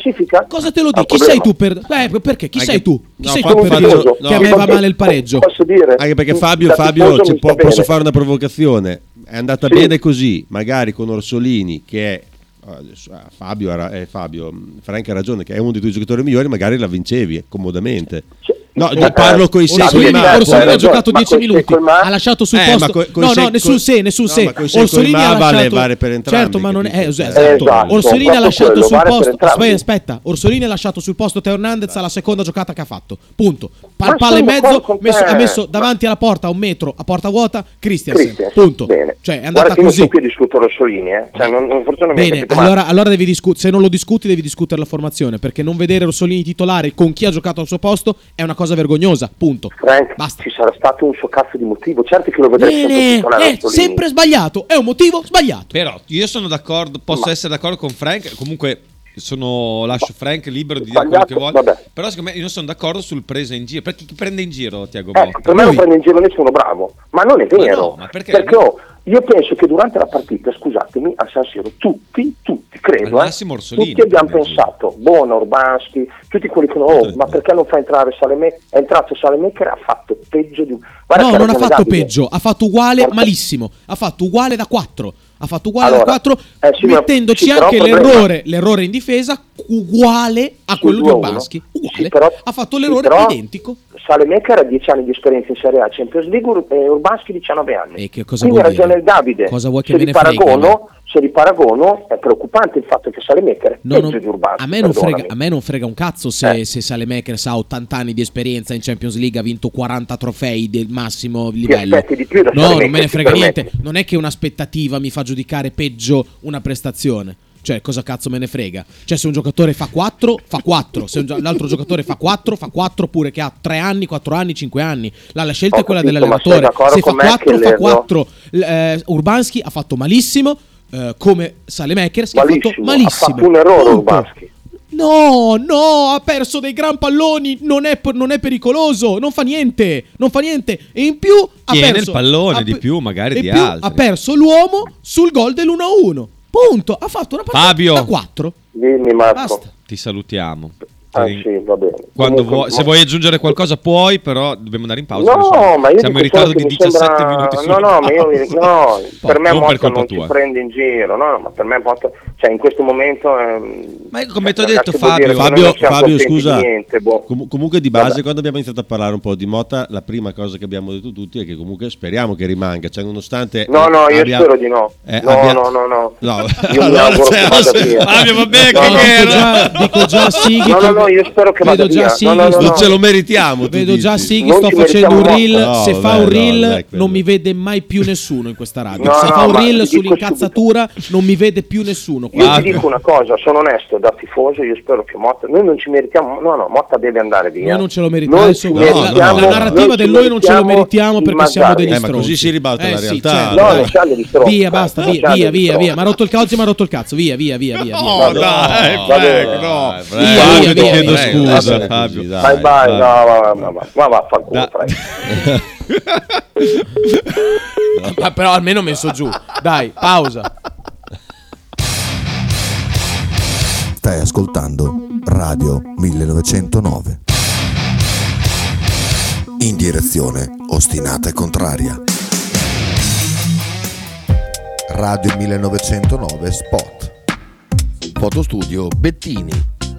Cosa te lo dici? Chi sei tu per... eh, perché? Chi Anche... sei tu? Chi no, sei tu per dire no. che a me va male il pareggio? Posso dire? Anche perché Fabio, Fabio può, posso fare una provocazione. È andata sì. bene così, magari con Orsolini che è ah, Fabio, eh, Fabio, mm, Frank ha ragione che è uno dei tuoi giocatori migliori, magari la vincevi comodamente. No, eh, parlo con i secoli. Ma Orsolini ha giocato 10 minuti, ha lasciato sul eh, posto. Con, no, no, nessun se, nessun se. Orsolini ha lasciato vale, per entrambi. Certo, ma non è eh, esatto. esatto. Orsolini ha lasciato sul posto. Aspetta, Orsolini ha lasciato sul posto Teo Hernandez alla seconda giocata che ha fatto. Punto. Pal palla in mezzo, messo, ha messo davanti alla porta un metro a porta vuota Christiansen. Punto. Bene. Cioè, è andata Guarda così. Io qui discuto Rossolini, Bene, allora, devi discutere, se non lo discuti devi discutere la formazione, perché non vedere Rossolini titolare con chi ha giocato al suo posto è una cosa cosa vergognosa, punto. Frank, Basta. ci sarà stato un suo cazzo di motivo, certo che lo vedrei Bene, è eh, sempre sbagliato, è un motivo sbagliato. Però io sono d'accordo, posso Ma. essere d'accordo con Frank, comunque sono, lascio Frank libero di dire quello che vuole. Vabbè. Però secondo me io non sono d'accordo sul preso in giro. Perché chi prende in giro Tiago Motta? Ecco, per me Lui. non prende in giro nessuno bravo. Ma non è vero. Ma no, ma perché? perché oh, io penso che durante la partita, scusatemi, a San Siro tutti, tutti, credo, eh, tutti abbiamo pensato, Buono, Orbanski, tutti quelli che oh, ma perché non fa entrare Saleme? È entrato Salemaker, ha fatto peggio di... Guarda no, non ha fatto Davide. peggio, ha fatto uguale Porta. malissimo, ha fatto uguale da 4, ha fatto uguale allora, da 4, eh, sì, mettendoci sì, anche l'errore, l'errore in difesa uguale a quello di Urbanski, uguale, sì, però, ha fatto l'errore sì, identico. Salemaker ha 10 anni di esperienza in Serie A, Champions League, eh, Urbanski 19 anni. E che cosa Quindi ha ragione il Davide, cosa vuoi che se, me li paragono, se li paragono è preoccupante il fatto che Salemaker no, non, di Urbanski. A me, non frega, a me non frega un cazzo se, eh. se Salemaker ha 80 anni di esperienza in Champions League, ha vinto 40 trofei del massimo livello. Di più da no, non me ne frega niente, non è che un'aspettativa mi fa giudicare peggio una prestazione. Cioè, cosa cazzo me ne frega? Cioè, se un giocatore fa 4, fa 4. Se un, l'altro giocatore fa 4, fa 4 pure che ha 3 anni, 4 anni, 5 anni. La, la scelta Ho è quella capito, dell'allenatore. Se fa 4, fa 4. Eh, Urbanski ha fatto malissimo, eh, come Salemakers che ha fatto malissimo. Ha fatto un errore Urbanski. No, no, ha perso dei gran palloni, non è, non è, pericoloso, non fa niente, non fa niente. E in più ha Tiene perso... il pallone ha, di più magari di più, altri. Ha perso l'uomo sul gol dell'1-1. Punto. Ha fatto una partita Fabio. da 4. Dimmi Marco. Basta. Ti salutiamo. Ah, ring... sì, Quando vuoi, se vuoi aggiungere qualcosa puoi, però dobbiamo andare in pausa. No, so. ma io siamo in ritardo di 17 sembra... minuti. No, no, ma io, no, per me Motta non tua. ti prende in giro, no, ma per me Motta, cioè in questo momento... Ehm, ma ecco, come ti ho cioè, detto Fabio, dire, Fabio, Fabio scusa, niente, boh. com- comunque di base Vabbè. quando abbiamo iniziato a parlare un po' di Motta, la prima cosa che abbiamo detto tutti è che comunque speriamo che rimanga, cioè nonostante... No, no, io abbia... spero di no. Eh, no, abbia... no, no, no, no. Io allora, mi auguro che vada via. Fabio, no, che no, Dico già sì, no io spero che vedo vada già Sighi, no, no, non ce lo meritiamo. Vedo già Sighi, sto facendo un reel. se fa un reel, non mi vede mai più nessuno in questa radio. se fa un reel sull'incazzatura, non mi vede più nessuno. Io ti dico una cosa, sono onesto da tifoso. Io spero che Motta. Noi non ci meritiamo. No, no, Motta deve andare via. Io non ce lo meritiamo. La narrativa del noi non ce lo meritiamo perché siamo degli stronzi. Eh, così si ribalta la eh, realtà. Certo. Via, basta, via, via, via. Ma ha rotto il cazzo, ma ha rotto il cazzo. Via, via, via, via. No, dai, no. Eh, via, via, via, chiedo dai, scusa, dai, Fabio. Dai, bye bye, no, ma, ma, ma vaffanculo, Ma però almeno ho messo giù. Dai, pausa. Stai ascoltando Radio 1909. In direzione ostinata e contraria. Radio 1909 Spot. Fotostudio Bettini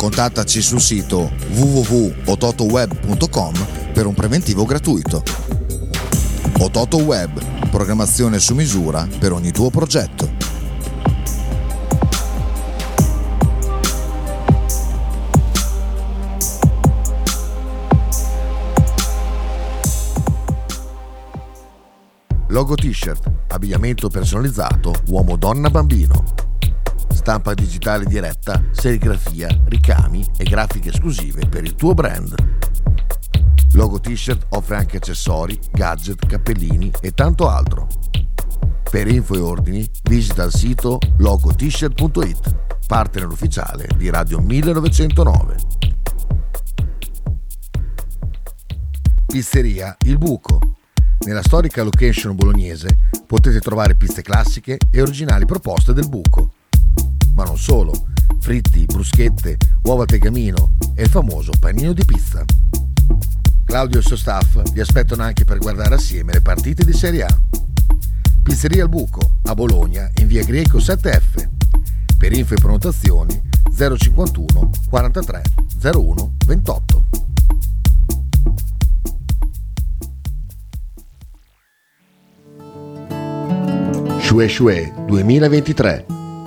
Contattaci sul sito www.ototoweb.com per un preventivo gratuito. Ototo Web, programmazione su misura per ogni tuo progetto. Logo t-shirt, abbigliamento personalizzato uomo, donna, bambino. Stampa digitale diretta, serigrafia, ricami e grafiche esclusive per il tuo brand. Logo t-shirt offre anche accessori, gadget, cappellini e tanto altro. Per info e ordini visita il sito logotshirt.it, partner ufficiale di Radio 1909. Pizzeria Il Buco. Nella storica location bolognese potete trovare piste classiche e originali proposte del buco. Ma non solo, fritti, bruschette, uova al tegamino e il famoso panino di pizza. Claudio e il suo staff vi aspettano anche per guardare assieme le partite di Serie A. Pizzeria Il Buco, a Bologna, in via Greco 7F. Per info e prenotazioni 051 43 01 28. Shue Shue 2023.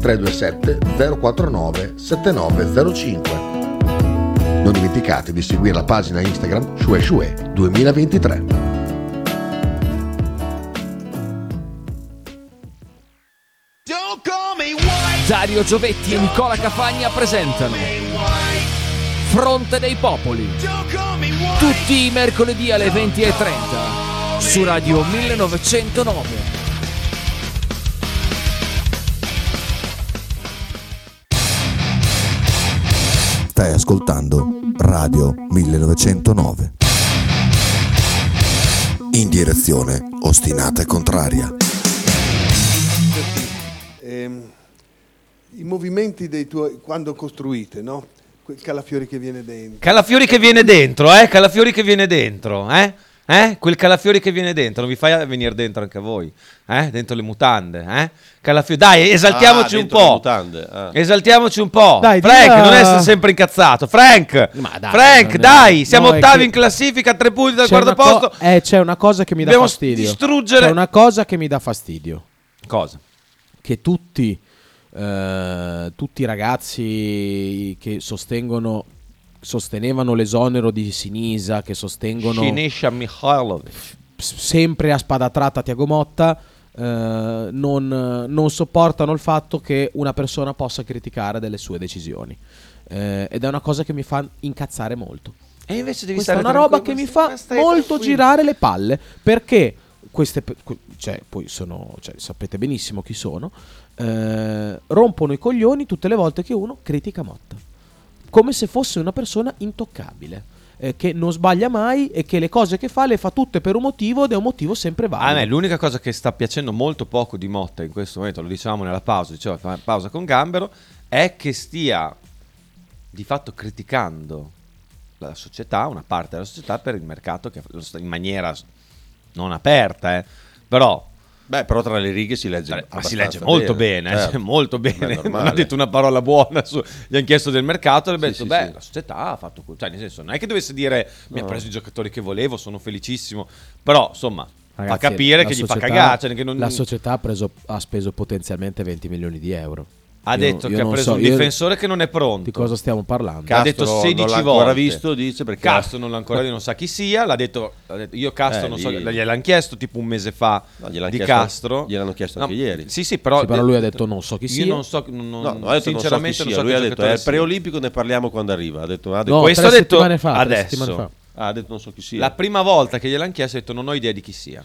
327 049 7905. Non dimenticate di seguire la pagina Instagram Shue Shue 2023. Dario Giovetti e Nicola Cafagna presentano Fronte dei Popoli. Tutti i mercoledì alle 20.30 su Radio 1909. Stai ascoltando Radio 1909. In direzione ostinata e contraria. Ehm, I movimenti dei tuoi quando costruite, no? Quel calafiori che viene dentro. Calafiori che viene dentro, eh? Calafiori che viene dentro, eh? Eh? Quel calafiori che viene dentro, non vi fai venire dentro anche voi? Eh? Dentro le mutande, eh? Calafiori, dai, esaltiamoci Ah, un po'. mutande, ah. Esaltiamoci un po'. Dai, Frank, dilla- non essere sempre incazzato. Frank, Ma dai, Frank, non è- dai, siamo no, ottavi che- in classifica, tre punti dal C'è quarto una co- posto. eh, c'è una cosa che mi dà Dobbiamo fastidio. distruggere- C'è una cosa che mi dà fastidio. Cosa? Che tutti, eh, tutti i ragazzi che sostengono, sostenevano l'esonero di Sinisa, che sostengono Sinisha Mihailovic. sempre a spada tratta Tiago Motta, eh, non, non sopportano il fatto che una persona possa criticare delle sue decisioni. Eh, ed è una cosa che mi fa incazzare molto. E invece devi Questa è stare una roba che mi fa molto girare le palle perché queste cioè, poi sono cioè, sapete benissimo chi sono eh, rompono i coglioni tutte le volte che uno critica Motta come se fosse una persona intoccabile eh, che non sbaglia mai e che le cose che fa le fa tutte per un motivo ed è un motivo sempre A me valido. l'unica cosa che sta piacendo molto poco di Motta in questo momento, lo dicevamo nella pausa, fa- pausa con Gambero, è che stia di fatto criticando la società, una parte della società per il mercato che in maniera non aperta, eh, però Beh, però tra le righe si legge ma si legge molto bene, eh, certo. molto Beh, bene. Non normale. ha detto una parola buona. su- gli hanno chiesto del mercato e abbiamo Sì, detto: sì, Beh, sì. la società ha fatto. Cioè, nel senso, non è che dovesse dire mi ha No. preso i giocatori che volevo, sono felicissimo. Però, insomma, Ragazzi, fa capire che gli fa società- cagare. Cioè, non- La società ha, preso- ha speso potenzialmente 20 milioni di euro. Ha Io- detto io che ha non preso so- un io- difensore che non è pronto. Di cosa stiamo parlando? ha detto Castro 16 non l'ha volte. ancora visto, dice, perché- Castro non l'ha ancora visto, non sa chi sia. L'ha detto, l'ha detto- io Castro Eh, non so, gliel'hanno chiesto tipo un mese fa No, di chiesto- Castro. gliel'hanno chiesto No, anche ieri. Sì, sì, però, Sì, però lui ha detto non so chi Io sia. non so, non, No, no, ha detto non so chi sinceramente sia. non so lui ha detto è sia. preolimpico, ne parliamo quando arriva. Ha detto, ha detto, No, Questo tre ha detto settimane fa, adesso. settimane fa. ah, ha detto non so chi sia. La prima volta che gliel'hanno chiesto ha detto non ho idea di chi sia.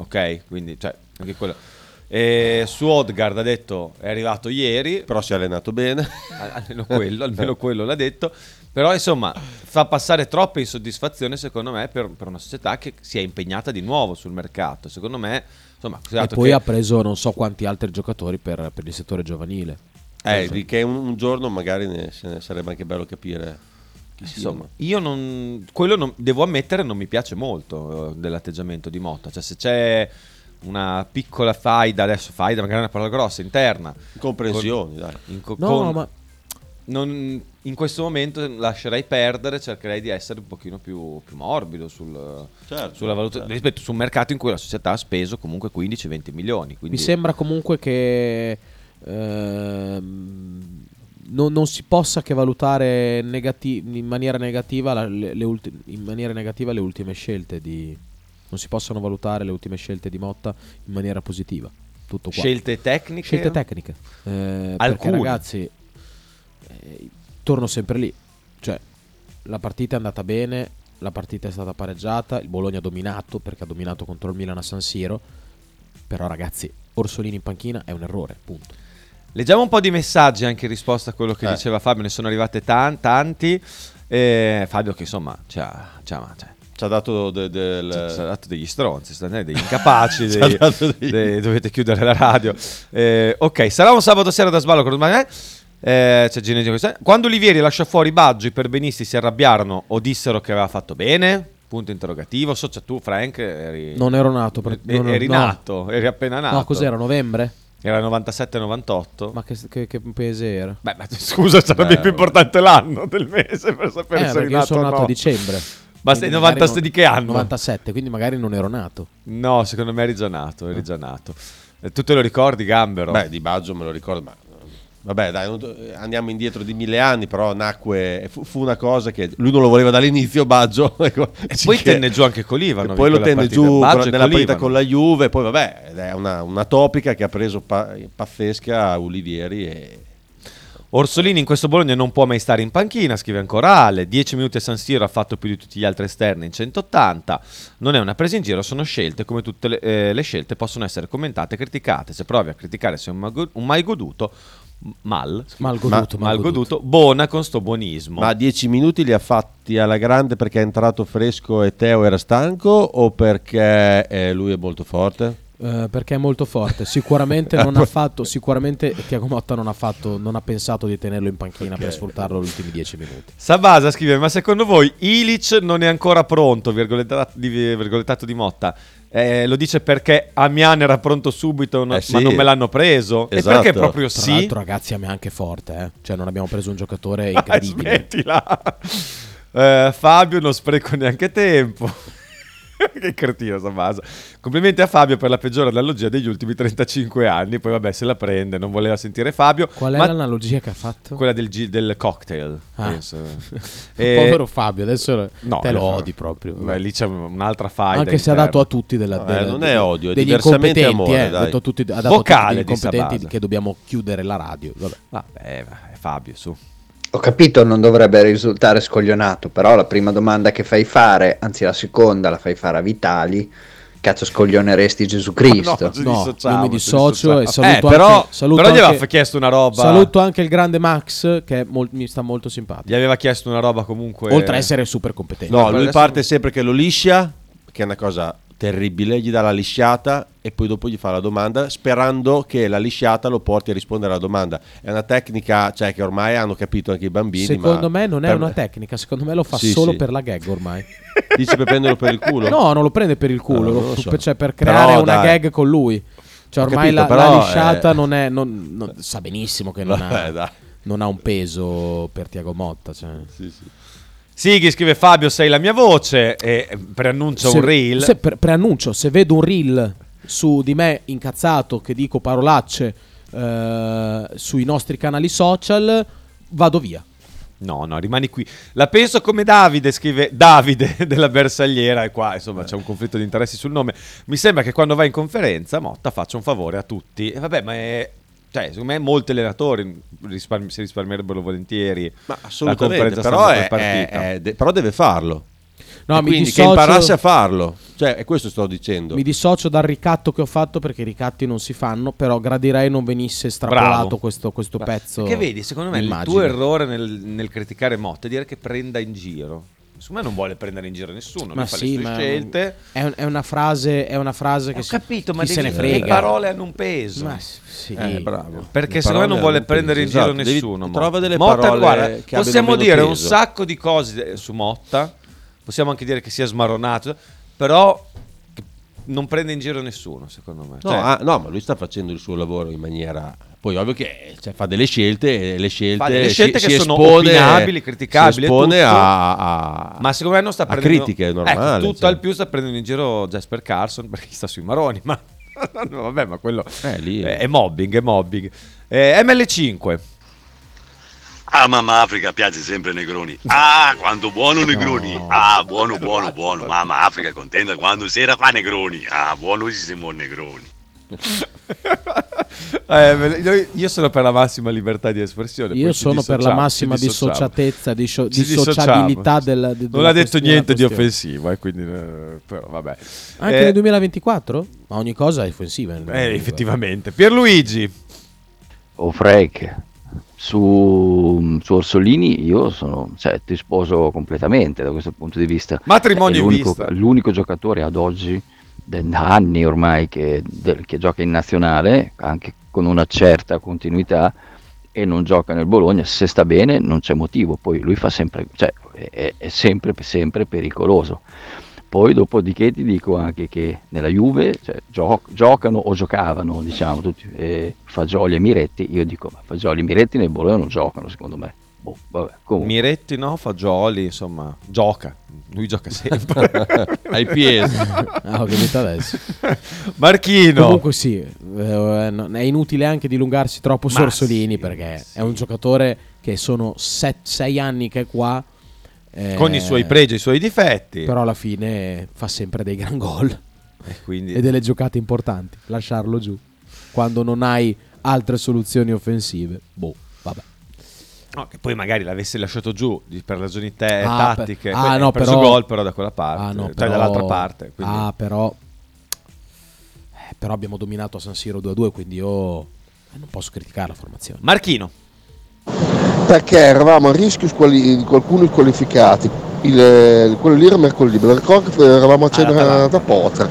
Ok, quindi cioè, anche quello. E su Odgard ha detto è arrivato ieri, Però si è allenato bene. Al- almeno quello, almeno quello l'ha detto. Però insomma fa passare troppa insoddisfazione secondo me per, per una società che si è impegnata di nuovo sul mercato. Secondo me, insomma, E poi che- ha preso non so quanti altri giocatori per, per il settore giovanile. Eh, di che un, un giorno magari ne, se ne sarebbe anche bello capire. Insomma, io non, quello non, devo ammettere non mi piace molto eh, dell'atteggiamento di Motta. Cioè, se c'è una piccola faida, adesso faida magari è una parola grossa, interna. Comprensioni, con- dai. in co- No, con- ma non- in questo momento lascerei perdere, cercherei di essere un pochino più, più morbido sul, Certo, sulla valutazione certo. rispetto su un mercato in cui la società ha speso comunque 15-20 milioni. Quindi mi sembra comunque che ehm, non, non si possa che valutare negati- in maniera negativa la- le, le ulti- in maniera negativa le ultime scelte di non si possono valutare le ultime scelte di Motta in maniera positiva. Tutto qua. Scelte tecniche? Scelte tecniche. Eh, Alcune. ragazzi eh, torno sempre lì. Cioè, la partita è andata bene, la partita è stata pareggiata, il Bologna ha dominato perché ha dominato contro il Milan a San Siro. Però ragazzi, Orsolini in panchina è un errore, punto. Leggiamo un po' di messaggi anche in risposta a quello che Eh. diceva Fabio, ne sono arrivate tan- tanti. Eh, Fabio che insomma ci ha, ci ha- cioè, Ci ha dato de- del... ci ha- ci ha dato degli stronzi, degli incapaci, dei- degli- dei- dovete chiudere la radio. Eh, ok, sarà un sabato sera da sballo con eh, c'è Gine- Quando Olivieri lasciò fuori Baggio, i perbenisti si arrabbiarono o dissero che aveva fatto bene? Punto interrogativo. So, cioè, tu, Frank, eri, Non ero nato. Per, e- non- eri no. nato, eri appena nato. No, cos'era? Novembre? Era 97-98. Ma che, che, che mese era? Beh, ma scusa, sarebbe Beh, più importante l'anno del mese per sapere Eh, se eri io nato sono o nato no. a dicembre. Ma Quindi sei magari 96 non- di che anno? 97, quindi magari non ero nato. No, secondo me eri già nato, eri già nato. Eh, Tu te lo ricordi, Gambero? Beh, di Baggio me lo ricordo, ma... Vabbè, dai, andiamo indietro di mille anni, però nacque... Fu, fu una cosa che lui non lo voleva dall'inizio, Baggio. ecco, e poi che- tenne giù anche Colivano. E poi lo tenne partita. giù Baggio con- nella partita con la Juve, poi vabbè, ed è una, una topica che ha preso pa- pazzesca Ulivieri e... Orsolini in questo Bologna non può mai stare in panchina, scrive ancora Ale. 10 minuti a San Siro ha fatto più di tutti gli altri esterni in 180. Non è una presa in giro, sono scelte. Come tutte le, eh, le scelte possono essere commentate e criticate. Se provi a criticare se è un, mago- un mai goduto, mal, Mal goduto, mal, mal goduto, buona con sto buonismo. Ma 10 minuti li ha fatti alla grande perché è entrato fresco e Teo era stanco o perché eh, lui è molto forte? Eh, perché è molto forte. Sicuramente non ha fatto. Sicuramente Tiago Motta non ha fatto. Non ha pensato di tenerlo in panchina per sfruttarlo gli ultimi 10 minuti. Sabasa scrive: Ma secondo voi Ilic non è ancora pronto? Virgolettato di, virgolettato di Motta. Eh, lo dice perché Amian era pronto subito, no- Eh sì. ma non me l'hanno preso. E Esatto. perché proprio Tra sì? l'altro, ragazzi, a me è anche forte. Eh. Cioè, non abbiamo preso un giocatore Ah, incredibile. smettila. Eh, Fabio, non spreco neanche tempo. che cretino Sabasa. Complimenti a Fabio per la peggiore analogia degli ultimi 35 anni. Poi, vabbè, se la prende, non voleva sentire Fabio. Qual è l'analogia che ha fatto? Quella del, del cocktail. Ah. penso. E- Povero Fabio, adesso No, te lo eh, odi proprio. Beh, lì c'è un'altra faida. Anche se ha dato a tutti della, eh, della- non è odio, è degli diversamente amore, eh, dai. ha dato a tutti, ha dato Vocale a tutti incompetenti Sabasa. che dobbiamo chiudere la radio. Vabbè. Vabbè, Fabio, su. Ho capito, non dovrebbe risultare scoglionato, però la prima domanda che fai fare, anzi la seconda la fai fare a Vitali, Cazzo, scoglioneresti Gesù Cristo. No, No, io mi ci dissocio e saluto Eh, però, anche, saluto però gli aveva anche- chiesto una roba. Saluto anche il grande Max che mol- mi sta molto simpatico. Gli aveva chiesto una roba comunque. Oltre a essere super competente. No, lui parte sempre che lo liscia, che è una cosa terribile, gli dà la lisciata e poi dopo gli fa la domanda sperando che la lisciata lo porti a rispondere alla domanda. È una tecnica cioè, che ormai hanno capito anche i bambini. Secondo me non è una tecnica, secondo me lo fa Sì, solo sì. per la gag ormai. Dici per prenderlo per il culo? No, non lo prende per il culo, Ah, lo- non lo so. cioè per Però, creare una dai. gag con lui. Cioè ormai capito, la, la però, lisciata eh, non è non- non- sa benissimo che non, Vabbè, ha, non ha un peso per Tiago Motta, cioè. Sighi scrive Fabio, sei la mia voce. E preannuncio Se- un reel. se- pre- preannuncio, se vedo un reel su di me incazzato che dico parolacce eh, sui nostri canali social, vado via. No, no, rimani qui. La penso come Davide, scrive Davide della Bersagliera, e qua insomma c'è un conflitto di interessi sul nome. Mi sembra che quando va in conferenza Motta faccia un favore a tutti. E vabbè, ma è... Cioè, secondo me molti allenatori risparmi- si risparmierebbero volentieri Ma la assolutamente, però, è, è- è- de- però deve farlo. No, mi quindi dissocio- che imparasse a farlo. Cioè, è questo sto dicendo. Mi dissocio dal ricatto che ho fatto perché i ricatti non si fanno, però gradirei non venisse estrapolato Bravo. questo, questo pezzo. Che vedi, secondo me il d'immagine. tuo errore nel, nel criticare Motta è dire che prenda in giro. Secondo me non vuole prendere in giro nessuno, Ma lui fa sì, le sue ma scelte. È, un- è una frase, è una frase che Ho si- capito, ma chi se devi- le parole hanno un peso. Ma sì. Eh, bravo. Perché Le secondo me non vuole un prendere in giro Esatto, devi- nessuno. Motta. trova delle Motta, parole guarda, che possiamo dire un peso. sacco di cose su Motta, possiamo anche dire che sia smaronato, però non prende in giro nessuno, secondo me. No, Cioè, ah, no, ma lui sta facendo il suo lavoro in maniera. Poi, ovvio che cioè, fa delle scelte e le scelte, Fa delle si- scelte che si sono espone- opinabili, criticabili Si espone tutto. a, a- ma secondo me non sta a prendendo critiche, è normale. Ecco, tutto cioè. al più sta prendendo in giro Jasper Carson perché sta sui maroni, ma no, vabbè, ma quello Eh, lì- è, è mobbing, è mobbing. Eh, ML5. Ah, mamma Africa piace sempre Negroni. Ah, quanto buono Negroni. Ah, buono, buono, buono. Mamma Africa è contenta quando sera fa Negroni. Ah, buonissimo Negroni. Eh, io- io sono per la massima libertà di espressione. Io sono per la massima dissociatezza, disso- Ci dissociabilità della- de- Non ha detto niente di offensivo, eh, quindi eh, però vabbè. Anche Eh, nel 2024? Ma ogni cosa è offensiva. nel eh, 2024. effettivamente. Pierluigi. Oh Frank, su, su Orsolini io sono, cioè, ti sposo completamente da questo punto di vista. Matrimonio È in l'unico, vista. l'unico giocatore ad oggi, anni ormai, che, del- che gioca in nazionale, anche con una certa continuità, e non gioca nel Bologna, se sta bene non c'è motivo, poi lui fa sempre, cioè, è, è sempre, sempre pericoloso. Poi dopodiché ti dico anche che nella Juve cioè, gio- giocano o giocavano diciamo tutti eh, Fagioli e Miretti, io dico ma Fagioli e Miretti nel Bologna non giocano secondo me. Boh, vabbè, comunque. Miretti no, Fagioli, insomma, gioca. Lui gioca sempre. Ai piedi. Ah, ho capito adesso. Marchino. Comunque sì, eh, non- è inutile anche dilungarsi troppo su Orsolini sì, perché è un giocatore che sono 6 anni che è qua. eh, Con i suoi pregi e i suoi difetti. Però alla fine fa sempre dei gran gol E quindi... e delle giocate importanti. Lasciarlo giù quando non hai altre soluzioni offensive. Boh. No, che poi magari l'avesse lasciato giù per ragioni te- Ah, tattiche. per- ah, ha no, preso però- gol però da quella parte, Ah, no, cioè però- dall'altra parte. quindi- Ah, però. eh, però abbiamo dominato a San Siro 2-2, quindi io eh, non posso criticare la formazione. Marchino. perché eravamo a rischio squali- di qualcuno squalificati. Il, quello lì era mercoledì, me lo ricordo che eravamo a cena All'Atalanta. da Potter.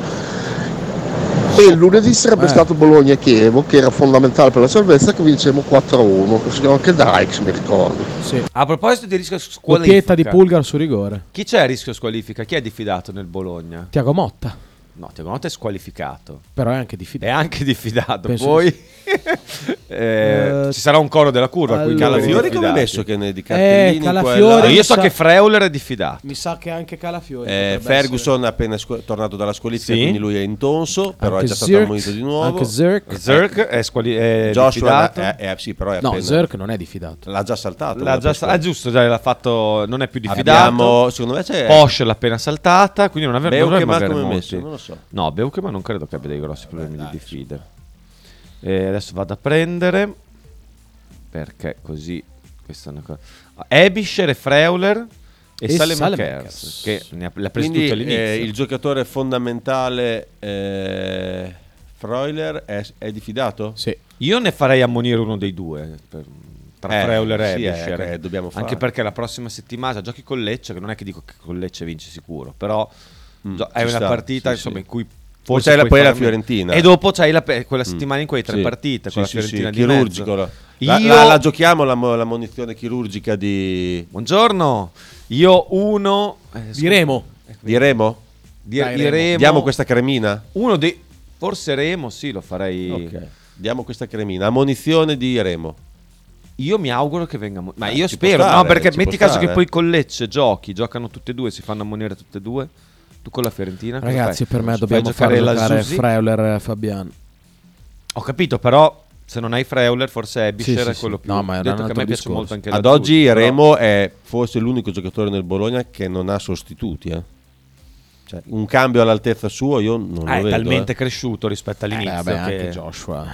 E il lunedì sarebbe Eh. stato Bologna-Chievo, che era fondamentale per la salvezza, che vincemmo 4-1. Così anche Dykes, mi ricordo. Sì. A proposito di rischio squalifica. Occhietta di Pulgar su rigore. Chi c'è a rischio squalifica? Chi è diffidato nel Bologna? Tiago Motta, No, Tiago Motta è squalificato. però è anche diffidato. È anche diffidato. Penso Poi di eh, Eh, ci sarà un coro della curva. allora- quindi Calafiori come è diffidati. messo che ne di Eh, cartellini quella- Allora, io so sa- che Freuler è diffidato. Mi sa che anche Calafiori. Eh, Ferguson è appena scu- tornato dalla squalifica, Sì. quindi lui è intonso, però Anche è già stato Zirk, ammonito di nuovo. Anche Zirk. Zirk è, squali- è Joshua diffidato. è, è- sì, però è No, appena- Zirk non è diffidato. l'ha già saltato. L'ha già, quella ah, giusto, già l'ha fatto, non è più diffidato. Abbiamo, secondo me c'è Porsche l'ha appena saltata, quindi non aveva non come molti. messo, non lo so. No, Beukema non credo che abbia dei grossi problemi di diffide. E adesso vado a prendere perché così questa è una cosa. Ebischer e Freuler E, E Salem Saelemaekers. che ne ha, l'ha preso Quindi tutto all'inizio. eh, il giocatore fondamentale eh, Freuler è, è diffidato? Sì. Io ne farei ammonire uno dei due per- tra Eh, Freuler e sì, eh, Ebischer. che dobbiamo Anche fare. perché la prossima settimana giochi con Lecce, che non è che dico che con Lecce vince sicuro, però è Mm, ci una sta, partita sì, insomma, sì. in cui Poi forse c'hai la- poi la. Fiorentina. E dopo c'hai la quella Mm. settimana in cui hai tre Sì. partite con Sì, la Fiorentina sì, di chirurgico. mezzo. La, Io- la- la giochiamo la, la munizione chirurgica di... Buongiorno, io uno... eh, scusa. Di Remo. Di Remo? Di, Dai, di Remo. Diamo questa cremina? Uno dei... Forse Remo, sì, lo farei... Ok. Diamo questa cremina. Ammonizione di Remo. Io mi auguro che venga. Ma Eh, io spero, stare, no, perché metti caso che stare. poi con Lecce giochi, giocano tutte e due, si fanno ammonire tutte e due. Tu con la Fiorentina. Ragazzi, per me Fai dobbiamo fare giocare? Freuler e Fabian. Ho capito, però se non hai Freuler, forse Ebischer Sì, è sì, quello sì. più. No, ma è un detto che a me piace molto anche Ad oggi però- Remo è forse l'unico giocatore nel Bologna che non ha sostituti. eh. Cioè, un cambio all'altezza suo io non Ah, lo è vedo. talmente eh. cresciuto rispetto all'inizio. Eh, vabbè, che- anche Joshua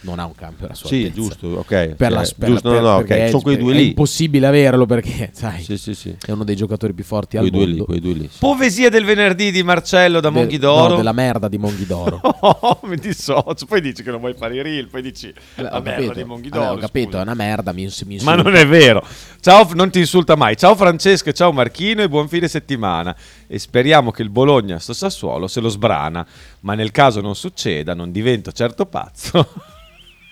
non ha un campo alla sua Sì, altezza. giusto, ok. Per la, per- giusto, per- no, no, ok, perché è- sono quei due è lì. impossibile averlo perché, sai, Sì, sì, sì. è uno dei giocatori più forti Quei al due lì, mondo. quei due lì. Poesia del venerdì di Marcello da De- Monghidoro. no, della merda di Monghidoro. Oh, mi dissocio. Poi dici che non vuoi fare i reel, poi dici la ho merda capito, di Monghidoro. vabbè, ho capito, è una merda, mi, mi Ma non è vero. Ciao, non ti insulta mai. Ciao Francesco, ciao Marchino e buon fine settimana. E speriamo che il Bologna sto Sassuolo se lo sbrana. Ma nel caso non succeda, non divento certo pazzo.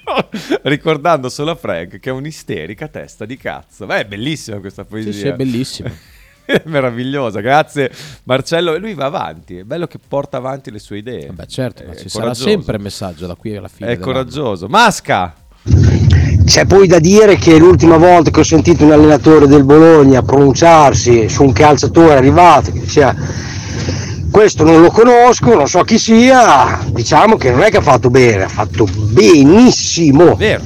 Ricordando solo a Frank che è un'isterica testa di cazzo. Beh, è bellissima questa poesia. Sì, sì, è bellissima. Meravigliosa, grazie Marcello. E lui va avanti, è bello che porta avanti le sue idee. Beh, certo, ma È ci sarà sempre messaggio da qui alla fine. È dell'anno. coraggioso. Masca! C'è poi da dire che l'ultima volta che ho sentito un allenatore del Bologna pronunciarsi su un calciatore arrivato, che sia questo non lo conosco, non so chi sia, diciamo che non è che ha fatto bene, ha fatto benissimo. Vero.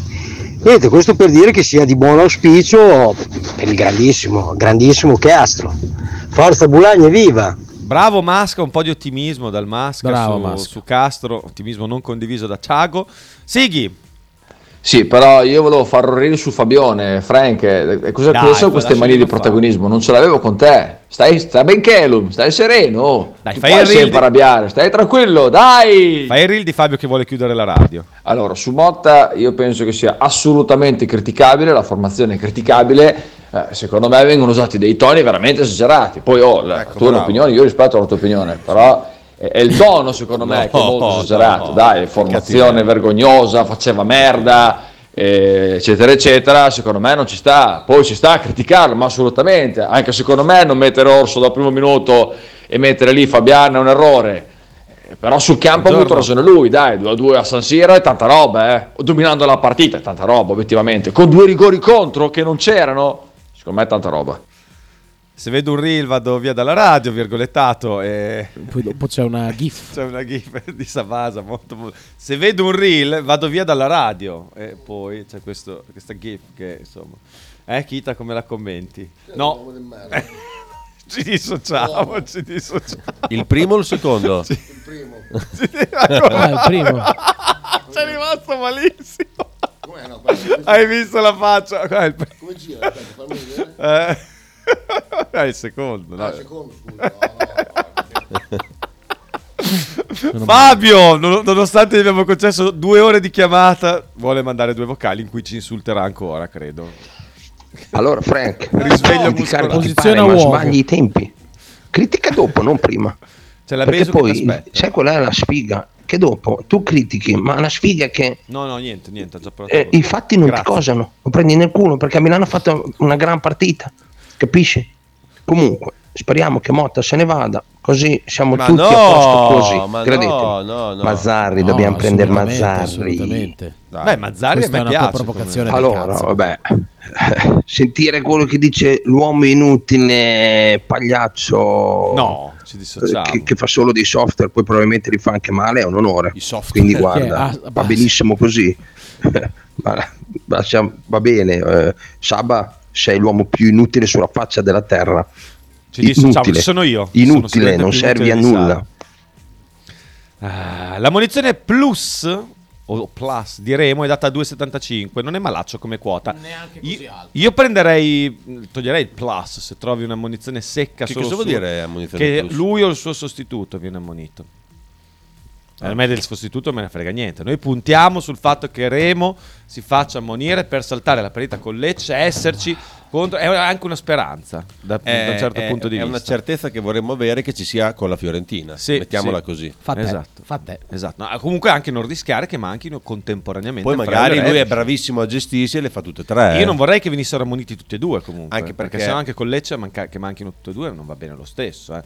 Niente, questo per dire che sia di buon auspicio per il grandissimo, grandissimo Castro. Forza Bulagna, viva! Bravo Masca, un po' di ottimismo dal Masca, Bravo, su, Masca. su Castro, ottimismo non condiviso da Ciago. Sighi, Sì, però io volevo un reel su Fabione, Frank, cosa Dai, cosa sono queste manie di protagonismo? Non ce l'avevo con te. Stai, stai ben Kelum, stai sereno. Dai, Tu fai il reel sempre di- arrabbiare, stai tranquillo, dai. fai il reel di Fabio che vuole chiudere la radio. Allora, su Motta io penso che sia assolutamente criticabile, la formazione è criticabile, eh, secondo me vengono usati dei toni veramente esagerati. Poi oh, la Ecco, tua bravo. un'opinione, io rispetto alla tua opinione, però è, il tono secondo me che è molto No, esagerato. no, Dai, formazione vergognosa, faceva merda, eh, eccetera, eccetera, secondo me non ci sta. Poi ci sta a criticarlo, ma assolutamente, anche secondo me non mettere Orso dal primo minuto e mettere lì Fabiano è un errore. Eh, Però sul campo ha avuto ragione lui, dai, 2 a 2 a San Siro è tanta roba, eh. Dominando la partita è tanta roba, obiettivamente. Con due rigori contro che non c'erano, secondo me è tanta roba. Se vedo un reel vado via dalla radio, virgolettato, e Poi dopo c'è una gif. c'è una gif di Sabasa molto, molto- Se vedo un reel vado via dalla radio e poi c'è questo, questa gif che insomma... Eh, Kita, come la commenti? No, ci dissociamo, ci dissociamo. Il primo o il secondo? Sì. Il primo. Ah, il primo. C'è rimasto malissimo. Com'è? No, guarda, Hai visto la faccia? Come gira? Aspetta, fammi vedere. eh. Ah, il secondo. no. Ah, secondo, scusa. No, no. Fabio, non- nonostante gli abbiamo concesso due ore di chiamata, vuole mandare due vocali in cui ci insulterà ancora, credo. Allora, Frank, Risveglio criticare muscolare. chi pare, ma sbagli i tempi. Critica dopo, non prima. C'è la Perché che poi, t'aspetta. sai qual è la sfiga? Che dopo tu critichi, ma una sfiga che No, no, niente, niente, già provato. eh, i fatti non Grazie. ti cosano, lo prendi nel culo perché a Milano ha fatto una gran partita, capisci? Comunque, speriamo che Motta se ne vada, così siamo Ma tutti no, a posto così. ma credetemi. no, no, no. Mazzarri, No, dobbiamo prendere Mazzarri. assolutamente. Beh, a Questa me è una piace. provocazione Allora, cazzo. vabbè, sentire quello che dice l'uomo inutile, pagliaccio, No, ci eh, dissociamo. che, che fa solo dei software, poi probabilmente li fa anche male, è un onore. I software. Quindi guarda, ah, va benissimo così. Siamo- va bene, eh, Saba, sei l'uomo più inutile sulla faccia della terra. Ci dissociamo, Inutile. ci sono io. Sono Inutile, sicuramente non servi a nulla. Ah, la munizione plus o plus di Remo è data a 2,75. Non è malaccio come quota. Neanche Io, così alto. io prenderei, toglierei il plus se trovi una munizione secca. Che solo cosa vuol su- dire ammonizione Che plus? lui o il suo sostituto viene ammonito. A me del sostituto me ne frega niente. Noi puntiamo sul fatto che Remo si faccia ammonire per saltare la partita con Lecce, esserci contro. È anche una speranza da, da un certo è- punto di è vista. una certezza che vorremmo avere che ci sia con la Fiorentina. Sì, Mettiamola sì. così. Fa te, Esatto. fa te. Esatto. No, comunque anche non rischiare che manchino contemporaneamente. Poi magari lui è bravissimo a gestirsi e le fa tutte e tre. Io eh. non vorrei che venissero ammoniti tutti e due comunque. Anche perché, perché- se no anche con Lecce manca- che manchino tutti e due non va bene lo stesso. eh.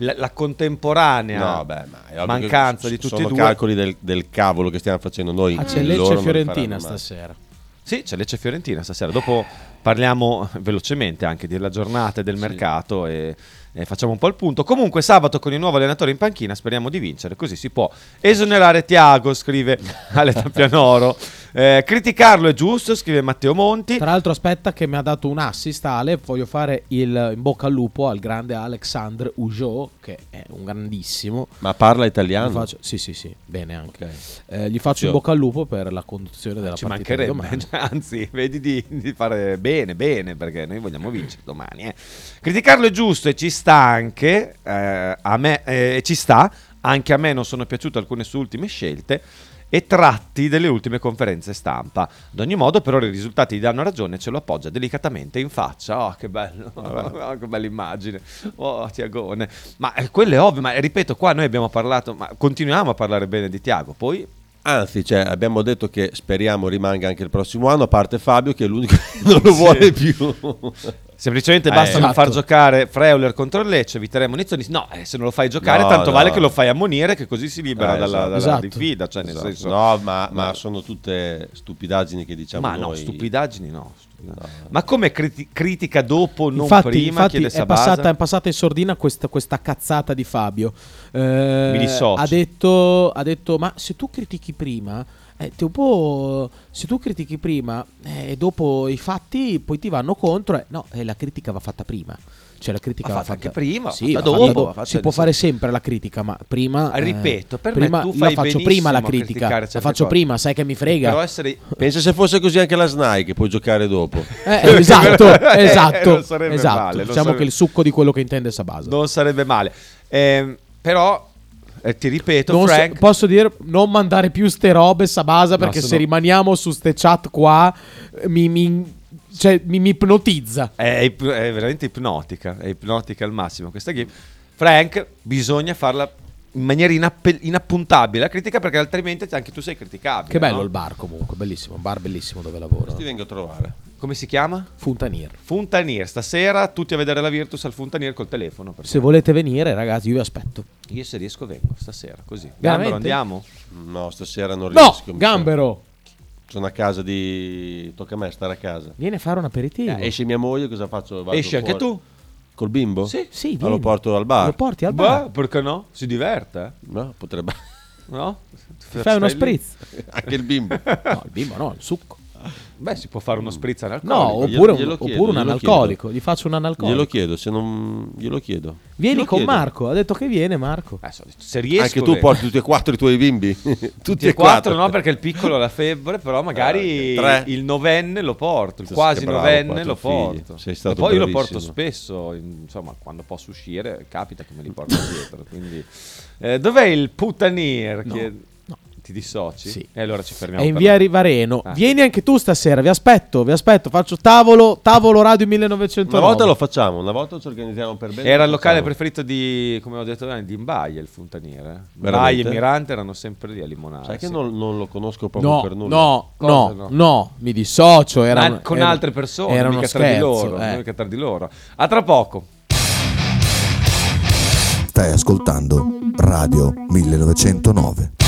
La, la contemporanea No, beh, ma mancanza di tutti e sono due. calcoli del, del cavolo che stiamo facendo noi. Ah, c'è Lecce e Fiorentina stasera. Sì, c'è Lecce e Fiorentina stasera. Dopo parliamo velocemente anche della giornata e del mercato e, e facciamo un po' il punto. Comunque sabato con il nuovo allenatore in panchina speriamo di vincere, così si può esonerare Tiago, scrive Ale Tappianoro. Eh, criticarlo è giusto, scrive Matteo Monti. Tra l'altro, aspetta, che mi ha dato un assist. Ale, voglio fare il in bocca al lupo al grande Alexandre Ujo, che è un grandissimo. Ma parla italiano? Faccio- sì, sì, sì, bene anche. Ok. Eh, gli faccio in bocca al lupo per la conduzione della Ci partita domani. anzi, vedi di, di fare bene, bene, perché noi vogliamo vincere domani. eh. Criticarlo è giusto e ci sta anche, eh, a me, eh, ci sta, anche a me non sono piaciute alcune sue ultime scelte e tratti delle ultime conferenze stampa. Ad ogni modo, però, i risultati gli danno ragione e ce lo appoggia delicatamente in faccia. Oh, che bello, Oh, che bella immagine. Oh, Tiagone. Ma eh, quello è ovvio, ma eh, ripeto, qua noi abbiamo parlato, ma continuiamo a parlare bene di Tiago, poi Anzi, cioè, abbiamo detto che speriamo rimanga anche il prossimo anno, a parte Fabio che è l'unico che non lo Sì. vuole più. Semplicemente Eh, basta non esatto. far giocare Freuler contro il Lecce, eviteremo munizioni. No, eh, se non lo fai giocare, No, tanto no. vale che lo fai ammonire, che così si libera Eh, dalla, esatto. dalla Esatto. diffida. Cioè, nel Esatto. senso, no, ma, ma sono tutte stupidaggini che diciamo Ma no, noi. stupidaggini no. Stupidaggini. Ma come criti- critica dopo, non Infatti, prima? infatti è, passata, è passata in sordina questa, questa cazzata di Fabio. Eh, Mi dissocio. ha, detto, ha detto: Ma se tu critichi prima, eh, dopo, se tu critichi prima e dopo i fatti poi ti vanno contro, eh, no, eh, la critica va fatta prima. Cioè la critica va fatta fatta anche prima, Sì, fatta va dopo, fatta si può fare sempre la critica, ma prima. Ah, ripeto, per me prima, tu io fai faccio benissimo prima la critica. La faccio cose. prima, sai che mi frega. Però essere... Pensa se fosse così anche la SNAI che puoi giocare dopo. Eh, esatto, Eh, esatto. non sarebbe esatto. male, diciamo sarebbe- che il succo di quello che intende Sabasa. Non sarebbe male. Ehm, però, eh, ti ripeto, Non so- Frank... posso dire non mandare più ste robe Sabasa No, perché se se no- rimaniamo su ste chat qua eh, mi, mi- cioè, mi- mi ipnotizza. È, ip- è veramente ipnotica, è ipnotica al massimo questa game. Frank, bisogna farla in maniera inappe- inappuntabile la critica perché altrimenti anche tu sei criticabile. Che bello no? il bar comunque, bellissimo, un bar bellissimo dove lavoro. Ti vengo a trovare. Come si chiama? Funtanier. Funtanier. Stasera tutti a vedere la Virtus al Funtanier col telefono. perché Se volete venire ragazzi io vi aspetto. Io se riesco vengo stasera, così. Veramente? Gambero, andiamo? No, stasera non No, riesco. mi Gambero. Sono a casa di. Tocca a me stare a casa. Vieni a fare un aperitivo. Eh, esce mia moglie, cosa faccio? Vado Esci anche fuori. tu? Col bimbo? Sì. Sì, Ma lo porto al bar? Lo porti al Beh, bar. perché no? Si diverte? No, potrebbe. No? Fai uno spritz. Anche il bimbo. No, il bimbo no, il succo. Beh, si può fare uno spritz No, analcolico. oppure, un, glielo oppure chiedo, un glielo analcolico. Gli faccio un analcolico. Glielo chiedo, se non. Glielo chiedo. Vieni Glielo con chiedo. Marco. Ha detto che viene Marco. Eh, so- se riesco Anche tu vengo. porti tutti e quattro i tuoi bimbi. tutti, Tutti e quattro quattro. no perché il piccolo ha la febbre però magari Ah, il novenne lo porto il quasi bravo, novenne lo figli. porto Sei stato e poi io lo porto bravissimo. spesso in- insomma quando posso uscire capita che me li porto dietro quindi eh, dov'è il putanier No, che no. Ti dissoci? Sì. e allora ci fermiamo È in via. Rivareno. Ah. Vieni anche tu stasera. Vi aspetto, vi aspetto. Faccio tavolo, tavolo radio 1909. Una volta lo facciamo, una volta ci organizziamo per bene. era il locale facciamo. preferito di come ho detto prima, di Imbaia il Funtaniere eh. Imbaia e Mirante erano sempre lì a limonare Sai che non, non lo conosco proprio No, per nulla. no, Cosa no, no? no, mi dissocio. Era Ma con era- altre persone, era uno mica tra di scherzo, loro, eh. mica tra di loro. A tra poco. Stai ascoltando Radio 1909.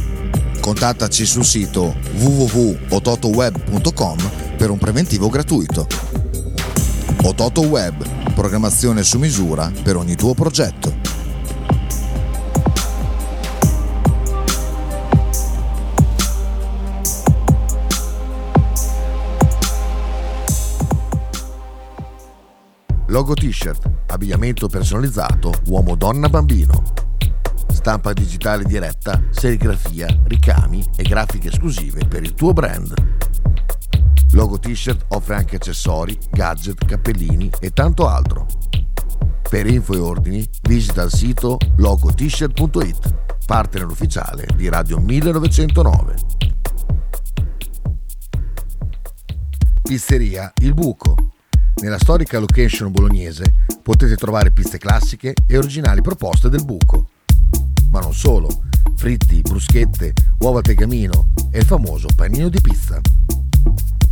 Contattaci sul sito www.ototoweb.com per un preventivo gratuito. Ototo Web, programmazione su misura per ogni tuo progetto. Logo t-shirt, abbigliamento personalizzato uomo-donna-bambino. Stampa digitale diretta, serigrafia, ricami e grafiche esclusive per il tuo brand. Logo t-shirt offre anche accessori, gadget, cappellini e tanto altro. Per info e ordini visita il sito logotshirt.it, partner ufficiale di Radio 1909. Pizzeria Il Buco. Nella storica location bolognese potete trovare piste classiche e originali proposte del buco. Ma non solo, fritti, bruschette, uova al tegamino e il famoso panino di pizza.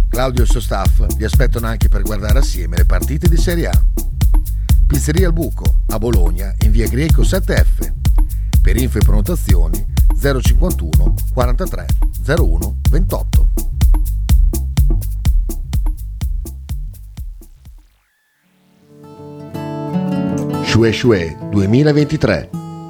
Claudio e il suo staff vi aspettano anche per guardare assieme le partite di Serie A. Pizzeria al Buco, a Bologna, in via Greco 7F. Per info e prenotazioni 051 43 01 28. Shue Shue 2023.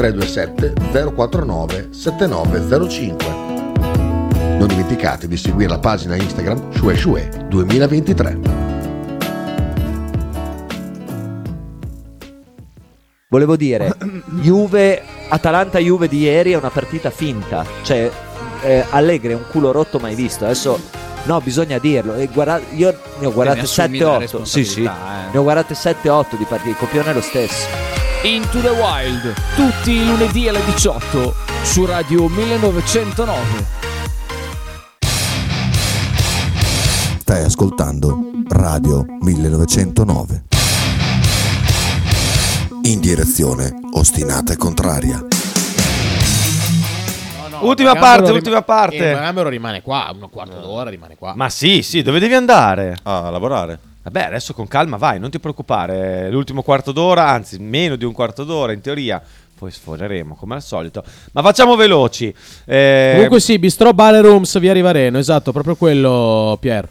327 049 7905. Non dimenticate di seguire la pagina Instagram Shue Shue 2023. Volevo dire, Juve, Atalanta-Juve di ieri è una partita finta. Cioè, eh, Allegri è un culo rotto mai visto. Adesso, no, bisogna dirlo. E guarda- io ne ho guardate ne assumi la 7-8. Sì, sì. eh. Ne ho guardate 7-8 di partite. Il copione è lo stesso. Into the Wild, tutti i lunedì alle 18 su Radio 1909. Stai ascoltando Radio 1909. In direzione ostinata e contraria. ultima parte, rim- ultima parte. Eh, ma Gambero rimane qua, un quarto d'ora rimane qua. Ma sì, sì, dove devi andare? a lavorare. Vabbè, adesso con calma vai, non ti preoccupare. L'ultimo quarto d'ora, anzi, meno di un quarto d'ora in teoria. Poi sforeremo come al solito. Ma facciamo veloci. Eh, Comunque sì, Bistro Ballerooms via Rivareno, esatto, proprio quello, Pier.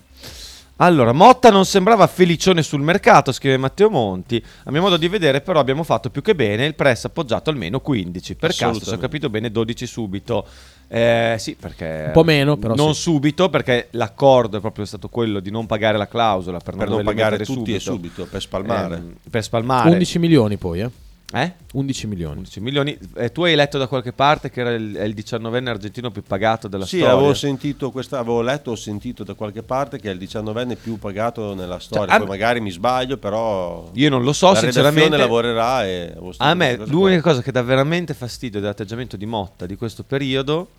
Allora, Motta non sembrava felicione sul mercato, scrive Matteo Monti. A mio modo di vedere, però, abbiamo fatto più che bene. Il press appoggiato almeno 15. Per caso, se ho capito bene, 12 subito. Eh, sì, perché. Un po' meno, però Non sì. subito, perché l'accordo è proprio stato quello di non pagare la clausola per, Per non doverli pagare tutti e subito, per spalmare. Ehm, per spalmare. 11 milioni poi, eh. Eh? 11 milioni. 11 milioni. Eh, tu hai letto da qualche parte che era il, è il 19enne argentino più pagato della Sì, storia. avevo sentito questa, avevo letto o sentito da qualche parte che è il 19enne più pagato nella storia. Cioè, Poi magari mi sbaglio, però. Io non lo so, la sinceramente. lavorerà e A me l'unica qua. cosa che dà veramente fastidio dell'atteggiamento di Motta di questo periodo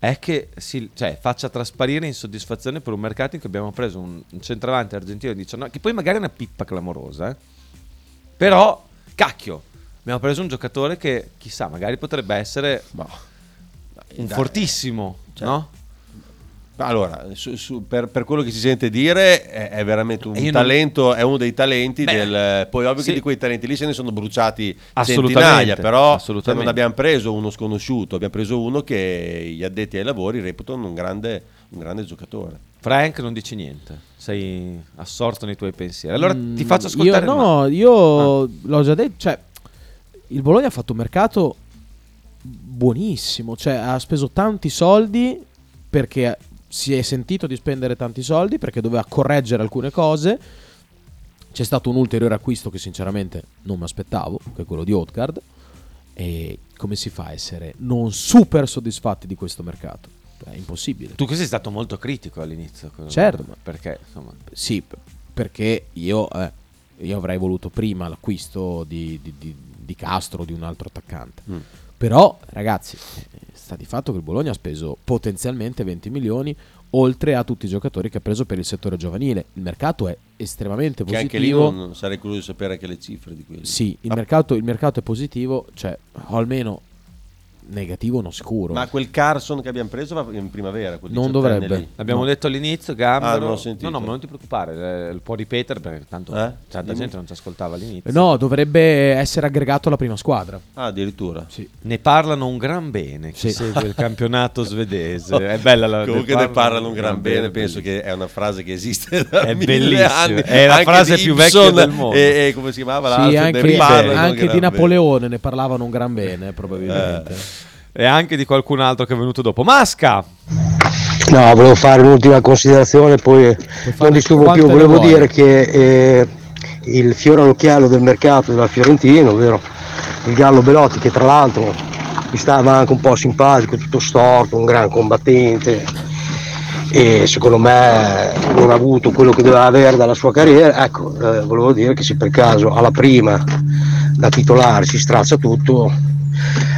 è che si, cioè, faccia trasparire insoddisfazione per un mercato in cui abbiamo preso un, un centravanti argentino di 19 che poi magari è una pippa clamorosa, eh. però cacchio, abbiamo preso un giocatore che chissà, magari potrebbe essere un dai. fortissimo, Cioè, no? Allora, su- su- per, per quello che si sente dire, è, è veramente un io non- talento, è uno dei talenti Beh, del. Poi, ovvio sì. che di quei talenti lì se ne sono bruciati centinaia, però assolutamente. non abbiamo preso uno sconosciuto, abbiamo preso uno che gli addetti ai lavori reputano un grande, un grande giocatore. Frank non dici niente, sei assorto nei tuoi pensieri. Allora Mm, ti faccio ascoltare Io, no, Ma- io l'ho già detto. Cioè, il Bologna ha fatto un mercato buonissimo. Cioè, ha speso tanti soldi perché si è sentito di spendere tanti soldi perché doveva correggere alcune cose. C'è stato un ulteriore acquisto che sinceramente non mi aspettavo, che è quello di Outcard. E come si fa a essere non super soddisfatti di questo mercato? È impossibile. Tu che sei stato molto critico all'inizio. Certo, ma- Perché, insomma... Sì, perché io, eh, io avrei voluto prima l'acquisto di, di- di- di Castro o di un altro attaccante. Mm. Però, ragazzi, eh, sta di fatto che il Bologna ha speso potenzialmente 20 milioni oltre a tutti i giocatori che ha preso per il settore giovanile. Il mercato è estremamente Che anche lì positivo. non, sarei curioso di sapere anche le cifre di quelli. Sì, il Ma- mercato, il mercato è positivo, cioè, o almeno negativo non sicuro. Ma quel Carson che abbiamo preso va in primavera. quel Non 18enne dovrebbe. lì. L'abbiamo No. detto all'inizio, Ah, ho sentito. no, no, ma non ti preoccupare, eh, può ripetere perché tanto Eh? tanta gente non ci ascoltava all'inizio. No, dovrebbe essere aggregato alla prima squadra. Ah, addirittura. Sì. Ne parlano un gran bene chi Sì. segue il campionato svedese. È bella la Comunque ne parlano un gran bene, penso che è una frase che esiste da È mille bellissima, anni. è la Anche frase più vecchia del mondo. E, e come si chiamava Sì, l'altro? Ne anche, parlano anche gran di bene. Napoleone ne parlavano un gran bene, probabilmente. Eh. E anche di qualcun altro che è venuto dopo. Masca! No, volevo fare un'ultima considerazione, poi non disturbo più. Volevo vuoi? dire che eh, il fiore all'occhiello del mercato della Fiorentina, ovvero il Gallo Belotti, che tra l'altro mi stava anche un po' simpatico, tutto storto, un gran combattente e secondo me non ha avuto quello che doveva avere dalla sua carriera. Ecco, eh, volevo dire che se per caso alla prima da titolare si straccia tutto,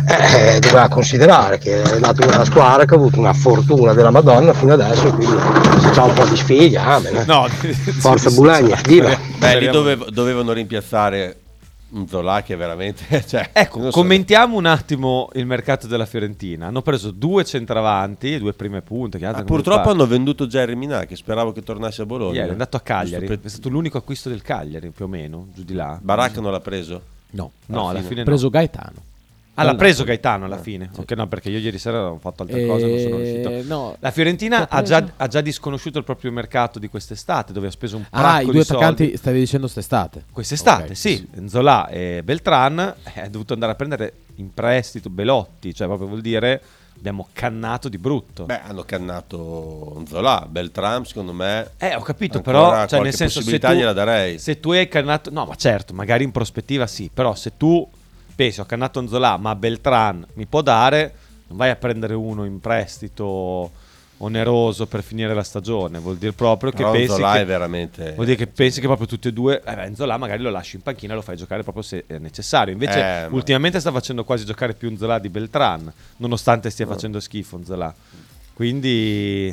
eh, doveva considerare che è nato una squadra che ha avuto una fortuna della Madonna fino adesso, quindi se c'ha un po' di sfiga, amen, eh. No, forza Bulagna, viva! Beh, lì dovev- dovevano rimpiazzare un Zola che veramente... Cioè, Ecco, so- commentiamo un attimo il mercato della Fiorentina. Hanno preso due centravanti, due prime punte. Ah, purtroppo hanno venduto Jerry Minà, che speravo che tornasse a Bologna. Ieri è andato a Cagliari. È stato l'unico acquisto del Cagliari, più o meno, giù di là. Baracca non l'ha preso? No, No, alla fine ha no. preso Gaetano. Ah, l'ha preso. Gaetano alla fine. Ok, no, perché io ieri sera ho fatto altre cose, non sono Eh, riuscito. no. La Fiorentina ha già, ha già disconosciuto il proprio mercato di quest'estate, dove ha speso un Ah, pacco i due di attaccanti soldi. stavi dicendo quest'estate. Quest'estate, Ok, sì. Zola e Beltran eh, ha dovuto andare a prendere in prestito Belotti, cioè proprio vuol dire abbiamo cannato di brutto. Beh, hanno cannato Zola, Beltram secondo me... Eh, ho capito, però, cioè, nel senso, se tu, gliela darei. se tu hai cannato, no, ma certo, magari in prospettiva sì, però se tu pensi ho cannato Zola, ma Beltran mi può dare, non vai a prendere uno in prestito oneroso per finire la stagione, vuol dire proprio che Però pensi Zola che, è veramente- vuol dire che pensi che proprio tutti e due, eh beh, Zola magari lo lasci in panchina e lo fai giocare proprio se è necessario. Invece Eh, ma- ultimamente sta facendo quasi giocare più Zola di Beltran, nonostante stia No. facendo schifo Zola. Quindi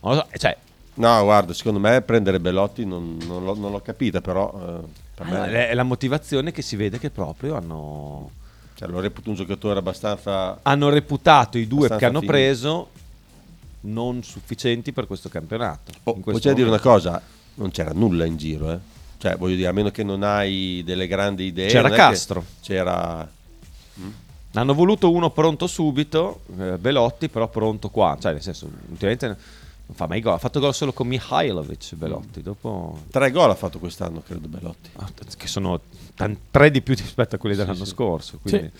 non lo so, cioè No, guarda, secondo me prendere Belotti non, non l'ho, non l'ho capita, però eh. Allora, è la motivazione che si vede che proprio hanno, Cioè, lo reputo un giocatore abbastanza... hanno reputato i due che hanno finito. preso non sufficienti per questo campionato. Oh, questo già dire una cosa, non c'era nulla in giro, eh. Cioè, voglio dire, a meno che non hai delle grandi idee... C'era Castro. C'era... Hanno voluto uno pronto subito, eh, Belotti, però pronto qua. Cioè, nel senso, ultimamente non fa mai gol. Ha fatto gol solo con Mihailovic Belotti. Dopo, Tre gol ha fatto quest'anno, credo, Belotti. che sono tan- tre di più rispetto a quelli dell'anno sì. scorso. quindi-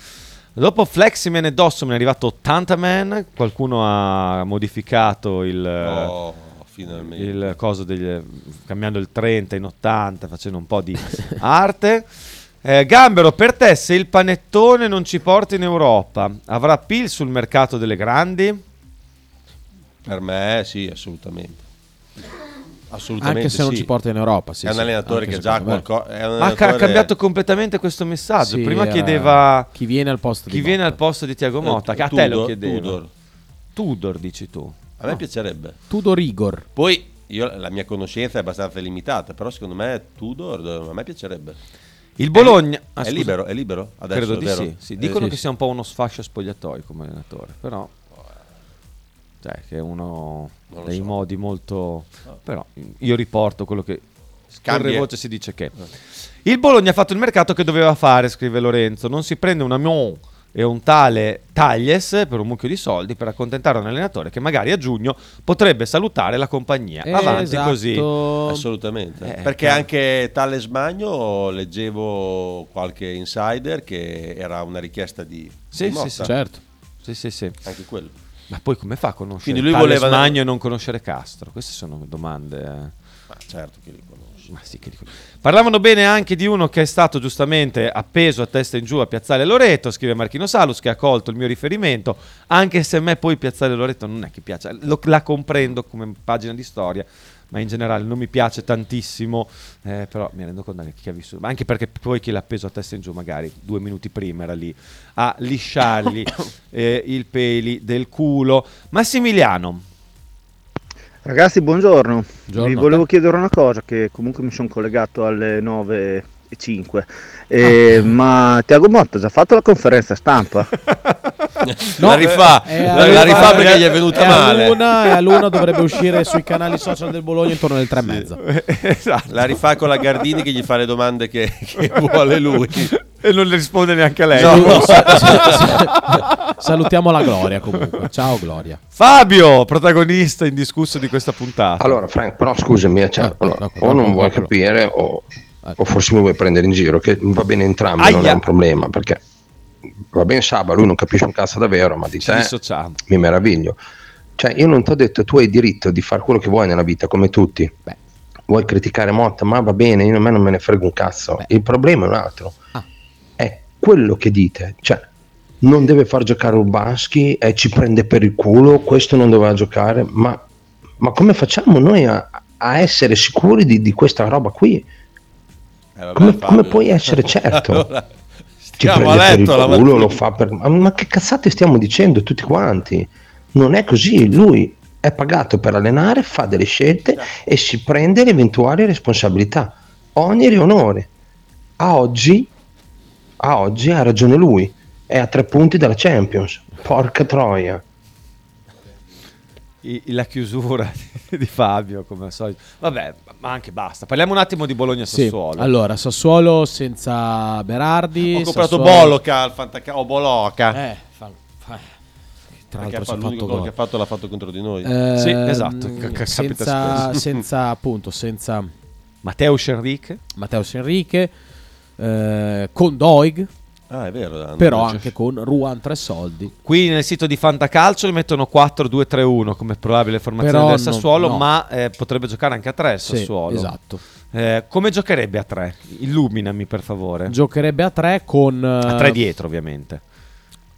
Dopo Fleximan e Dossoman è arrivato 80 man. Qualcuno ha modificato il, Oh, il coso degli, cambiando il 30 in 80, facendo un po' di arte. Eh, Gambero, per te se il panettone non ci porta in Europa, avrà pill sul mercato delle grandi? Per me sì, assolutamente. Assolutamente Anche se non sì. ci porta in Europa, sì, è un allenatore che già qualcosa... È un Ma ha allenatore- cambiato completamente questo messaggio. Sì, Prima era chiedeva chi viene al posto chi di viene Motta. al posto di Tiago Eh, Motta, che a te lo Tudor, chiedeva. Tudor. Tudor, dici tu. A me piacerebbe. Tudor Igor. Poi io, la mia conoscenza è abbastanza limitata, però secondo me Tudor a me piacerebbe. Il Bologna È, ah, è libero, è libero adesso, Credo di vero? sì. sì. Eh, Dicono sì, che sì. sia un po' uno sfascio spogliatoio come allenatore, però cioè che è uno dei so. modi molto però io riporto quello che Scambia- voce si dice che il Bologna ha fatto il mercato che doveva fare, scrive Lorenzo, non si prende un Amion e un tale Taglies per un mucchio di soldi per accontentare un allenatore che magari a giugno potrebbe salutare la compagnia. Avanti Esatto. così. Assolutamente. Eh, Perché chiaro. anche Tales Magno leggevo qualche insider che era una richiesta di, Sì, di sì, sì, certo. Sì, sì, sì. Anche quello. Ma poi come fa a conoscere Quindi lui voleva- Magno e non conoscere Castro? Queste sono domande. eh. Ma certo che li conosci. Ma sì che li conosci. Parlavano bene anche di uno che è stato giustamente appeso a testa in giù a Piazzale Loreto, scrive Marchino Salus, che ha colto il mio riferimento, anche se a me poi Piazzale Loreto non è che piace, Lo- la comprendo come pagina di storia, ma in generale non mi piace tantissimo, eh, però mi rendo conto anche che ha vissuto, ma anche perché poi chi l'ha appeso a testa in giù magari due minuti prima era lì a lisciargli eh, il peli del culo. Massimiliano, Ragazzi, buongiorno. Buongiorno. Vi volevo chiedere una cosa, che comunque mi sono collegato alle 9 e 5. Eh, Ah. Ma Tiago Motta ha già fatto la conferenza stampa? la rifà, è la, la rifà è- perché gli è venuta è a male. luna, e a luna dovrebbe uscire sui canali social del Bologna intorno alle tre e mezza. Esatto. La rifà con la Gardini che gli fa le domande che, che vuole lui. e non le risponde neanche a lei. No, sa- salutiamo la Gloria comunque. Ciao Gloria. Fabio, protagonista indiscusso di questa puntata. Allora, Frank, però scusami, cioè, allora, o non vuoi capire o, o forse mi vuoi prendere in giro, che va bene entrambi, non è Aia. un problema, perché va bene Saba, lui non capisce un cazzo davvero, ma di Ci te mi meraviglio. Cioè, io non ti ho detto, tu hai diritto di fare quello che vuoi nella vita, come tutti. Vuoi criticare Motta, ma va bene, io a me non me ne frega un cazzo. Il problema è un altro. È quello che dite, cioè non deve far giocare Urbanski e ci prende per il culo, questo non doveva giocare, ma, ma come facciamo noi a, a essere sicuri di, di questa roba qui? Eh, Come, come puoi essere certo? Allora, Ci stiamo prende a per il culo, mattina. lo fa per... Ma, ma che cazzate stiamo dicendo tutti quanti? Non è così, lui è pagato per allenare, fa delle scelte e si prende le eventuali responsabilità. Oneri e onore. A oggi, a oggi ha ragione lui, è a tre punti dalla Champions. Porca troia. I- la chiusura di Fabio, come al solito. Vabbè, ma anche basta. Parliamo un attimo di Sì. Bologna-Sassuolo. Allora, Sassuolo senza Berardi. Ho comprato Sassuolo- Boloca al Fantaca o Boloca. Eh, fa- Tra l'altro fatto l'unico fatto gol che ha fatto l'ha fatto contro di noi. Ehm, Sì, esatto, capita senza, senza appunto senza Matteo Enrique Matteo Enrique eh, con Doig Ah, è vero. Dan. però c'è- anche con Ruan tre soldi Qui nel sito di Fantacalcio li mettono 4-2-3-1 come probabile formazione Però del Sassuolo, no. ma eh, potrebbe giocare anche a 3 il Sì, Sassuolo. esatto. Eh, come giocherebbe a 3? Illuminami per favore. giocherebbe a tre con a eh, 3 dietro ovviamente.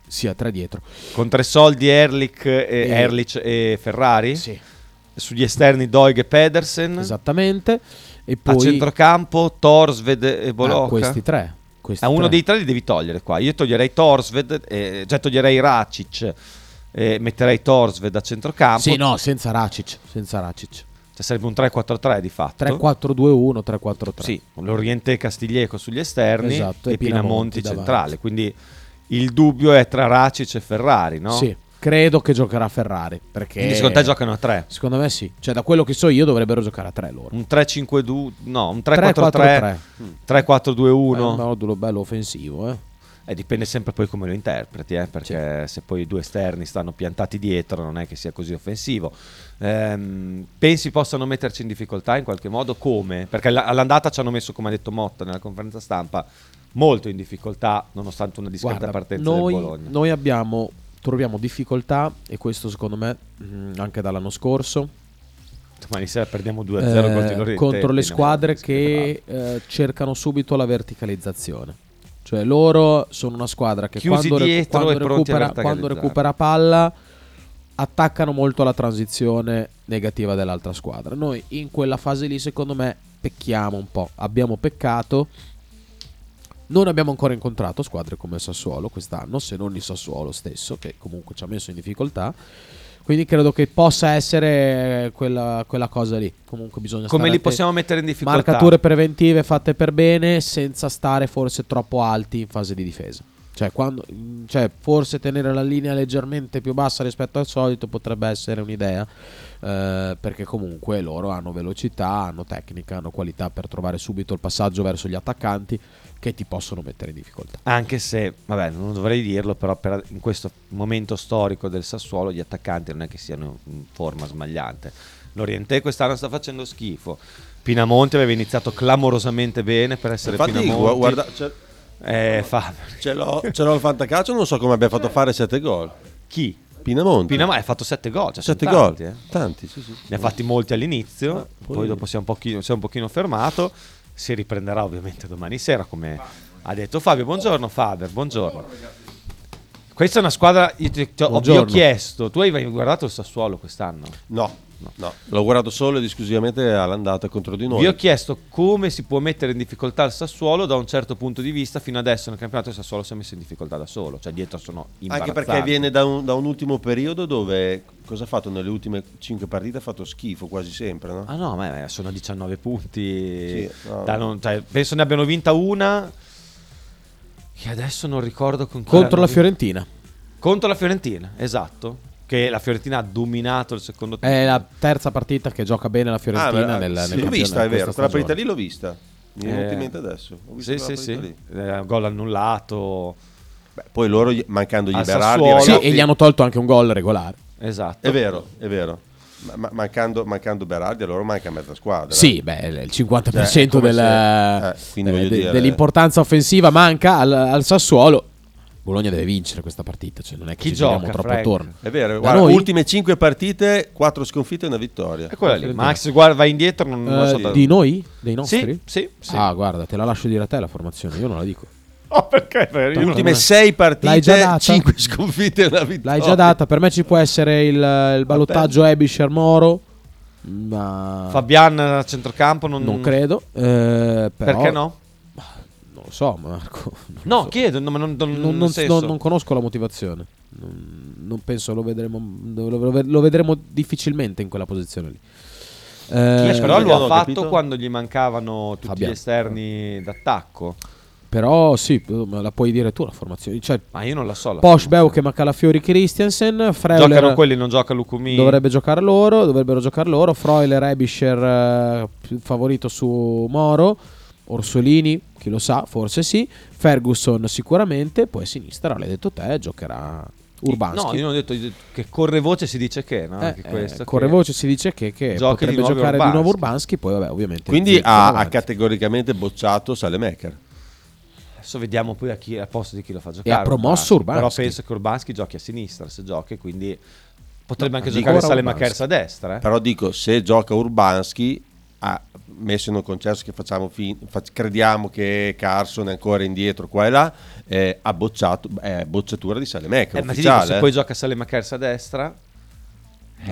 sì a tre dietro Con tre soldi Erlich e, E- Erlich e Ferrari. Sì. Sugli esterni Doig e Pedersen. esattamente e A poi centrocampo Torsved e Bolocca. Ah, questi tre questi A uno tre. dei tre li devi togliere qua. Io toglierei Torsved, eh, cioè toglierei Racic e metterei Torsved a centrocampo. sì no senza Racic senza Racic Cioè sarebbe un 3-4-3 di fatto. 3-4-2-1 3-4-3 Sì, l'Oriente e Castiglieco sugli esterni Esatto, e, e Pinamonti Pinamonti centrale. Quindi il dubbio è tra Racic e Ferrari, no? Sì, credo che giocherà Ferrari. Perché Quindi secondo te giocano a 3? Secondo me sì. Cioè, da quello che so io dovrebbero giocare a 3 loro. Un 3-5-2, no, un 3-4-3. 3-4-3, 3-4-2-1. È un modulo bello offensivo, eh. Eh, dipende sempre poi come lo interpreti, eh, perché se poi i due esterni stanno piantati dietro non è che sia così offensivo. Ehm, pensi possano metterci in difficoltà in qualche modo? Come? Perché alla- all'andata ci hanno messo, come ha detto Motta nella conferenza stampa, molto in difficoltà nonostante una discreta Guarda, partenza noi, del Bologna. noi abbiamo, troviamo difficoltà, e questo secondo me mh, anche dall'anno scorso, Domani sera perdiamo 2-0 eh, contro le squadre che eh, cercano subito la verticalizzazione. Cioè loro sono una squadra che quando, recu- quando recupera, quando recupera palla attaccano molto la transizione negativa dell'altra squadra. Noi in quella fase lì secondo me pecchiamo un po', abbiamo peccato. Non abbiamo ancora incontrato squadre come Sassuolo quest'anno, se non il Sassuolo stesso, che comunque ci ha messo in difficoltà. Quindi credo che possa essere quella, quella cosa lì. Comunque bisogna Come li possiamo mettere in difficoltà? Marcature preventive fatte per bene senza stare forse troppo alti in fase di difesa. Cioè, quando, cioè, forse tenere la linea leggermente più bassa rispetto al solito potrebbe essere un'idea. eh, perché comunque loro hanno velocità, hanno tecnica, hanno qualità per trovare subito il passaggio verso gli attaccanti che ti possono mettere in difficoltà. Anche se, vabbè, non dovrei dirlo, però per- in questo momento storico del Sassuolo gli attaccanti non è che siano in forma smagliante. L'Oriente quest'anno sta facendo schifo. Pinamonti aveva iniziato clamorosamente bene per essere Infatti, Pinamonti. gu- guarda, ce, Eh, fa- ce l'ho, ce l'ho al fantacalcio, non so come abbia fatto fare 7 gol. Chi? Pinamonti. Pinamonti ha fatto 7 gol. Cioè Sette sono gol. tanti, eh. Tanti, sì, sì. Ne ha fatti molti all'inizio, poi, poi- dopo si è, un pochino, si è un pochino fermato. Si riprenderà ovviamente domani sera, come ha detto Fabio. Buongiorno Faber, buongiorno. Questa è una squadra. Io ti, ti ho, vi ho Buongiorno. chiesto, tu hai guardato il Sassuolo quest'anno? No, no, l'ho guardato solo ed esclusivamente all'andata contro di noi. Vi ho chiesto come si può mettere in difficoltà il Sassuolo da un certo punto di vista. Fino adesso nel campionato il Sassuolo si è messo in difficoltà da solo, cioè dietro sono Anche imbarazzanti. perché viene da un, da un ultimo periodo dove cosa ha fatto nelle ultime 5 partite? Ha fatto schifo quasi sempre, no? Ah no, ma sono 19 punti. Sì, no. Non- cioè, penso ne abbiano vinta una. Che adesso non ricordo con chi Contro la. Fiorentina. Contro la Fiorentina, esatto. Che la Fiorentina ha dominato il secondo tempo. È la terza partita che gioca bene la Fiorentina Ah, nel, beh, nel sì, l'ho vista, è vero. Quella partita lì l'ho vista. Mi è venuto in mente adesso. Ho visto Sì, sì, sì. Eh, gol annullato. Beh, poi loro gli- mancandogli Al Berardi, Sassuolo. Sì, ragazzi, e gli hanno tolto anche un gol regolare. Esatto. È vero, è vero. Ma- ma- mancando, mancando Berardi, a loro manca mezza squadra. Sì, beh, il 50% Cioè, è come del- se- eh, voglio de- dire- dell'importanza offensiva manca al, al Sassuolo. Bologna deve vincere questa partita, cioè non è che Chi ci gioca, troppo Frank? attorno. È vero, Da guarda, noi? ultime 5 partite, 4 sconfitte e una vittoria. È quella lì. Max, guarda, vai indietro. Non, non Eh, so da- di noi? Dei nostri? Sì, sì, sì. Ah, guarda, te la lascio dire a te la formazione, io non la dico. Oh, perché? Le ultime non è- 6 L'hai già partite, data? 5 sconfitte e una vittoria. L'hai già data, per me ci può essere il, il ballottaggio Ebisher Moro. Ma Fabian a centrocampo non, non credo. eh, però- Perché no? Non lo so, Marco. No, chiedo, no, ma non, non, Non, non- senso- non- non conosco la motivazione. Non, non penso lo vedremo. Lo, lo- vedremo difficilmente in quella posizione lì. Eh, però lo ha fatto capito. quando gli mancavano tutti Fabian. gli esterni d'attacco. però sì, me la puoi dire tu la formazione. Cioè, Ma io non la so. La Posh, Beuke, Macalafiori, Christiansen. Freuler Giocano quelli, non gioca Lukumi. Dovrebbe giocare loro, dovrebbero giocare loro. Freuler, Ebischer, eh, favorito su Moro. Orsolini, chi lo sa, forse sì. Ferguson sicuramente. Poi a sinistra, l'hai detto te, giocherà Urbanski. No, io non ho detto che corre voce si dice che, no? Eh, Anche eh, questo. corre voce si dice che, che Giochi di potrebbe nuovo giocare di Urbanski. nuovo Urbanski. Poi, vabbè, ovviamente. Quindi ha, ha categoricamente bocciato Salemaker. Adesso vediamo poi a chi al posto di chi lo fa giocare. ha promosso Urbanski. Però penso che Urbanski giochi a sinistra se giochi, quindi potrebbe anche dico giocare ora Salemakers a destra. eh. Però dico, se gioca Urbanski, ha messo in un concesso che facciamo fin- fac- crediamo che Carson è ancora indietro qua e là, eh, ha bocciato, è bocciatura di Salemaker. Eh, ma dico, se eh. poi gioca Salemakers a destra,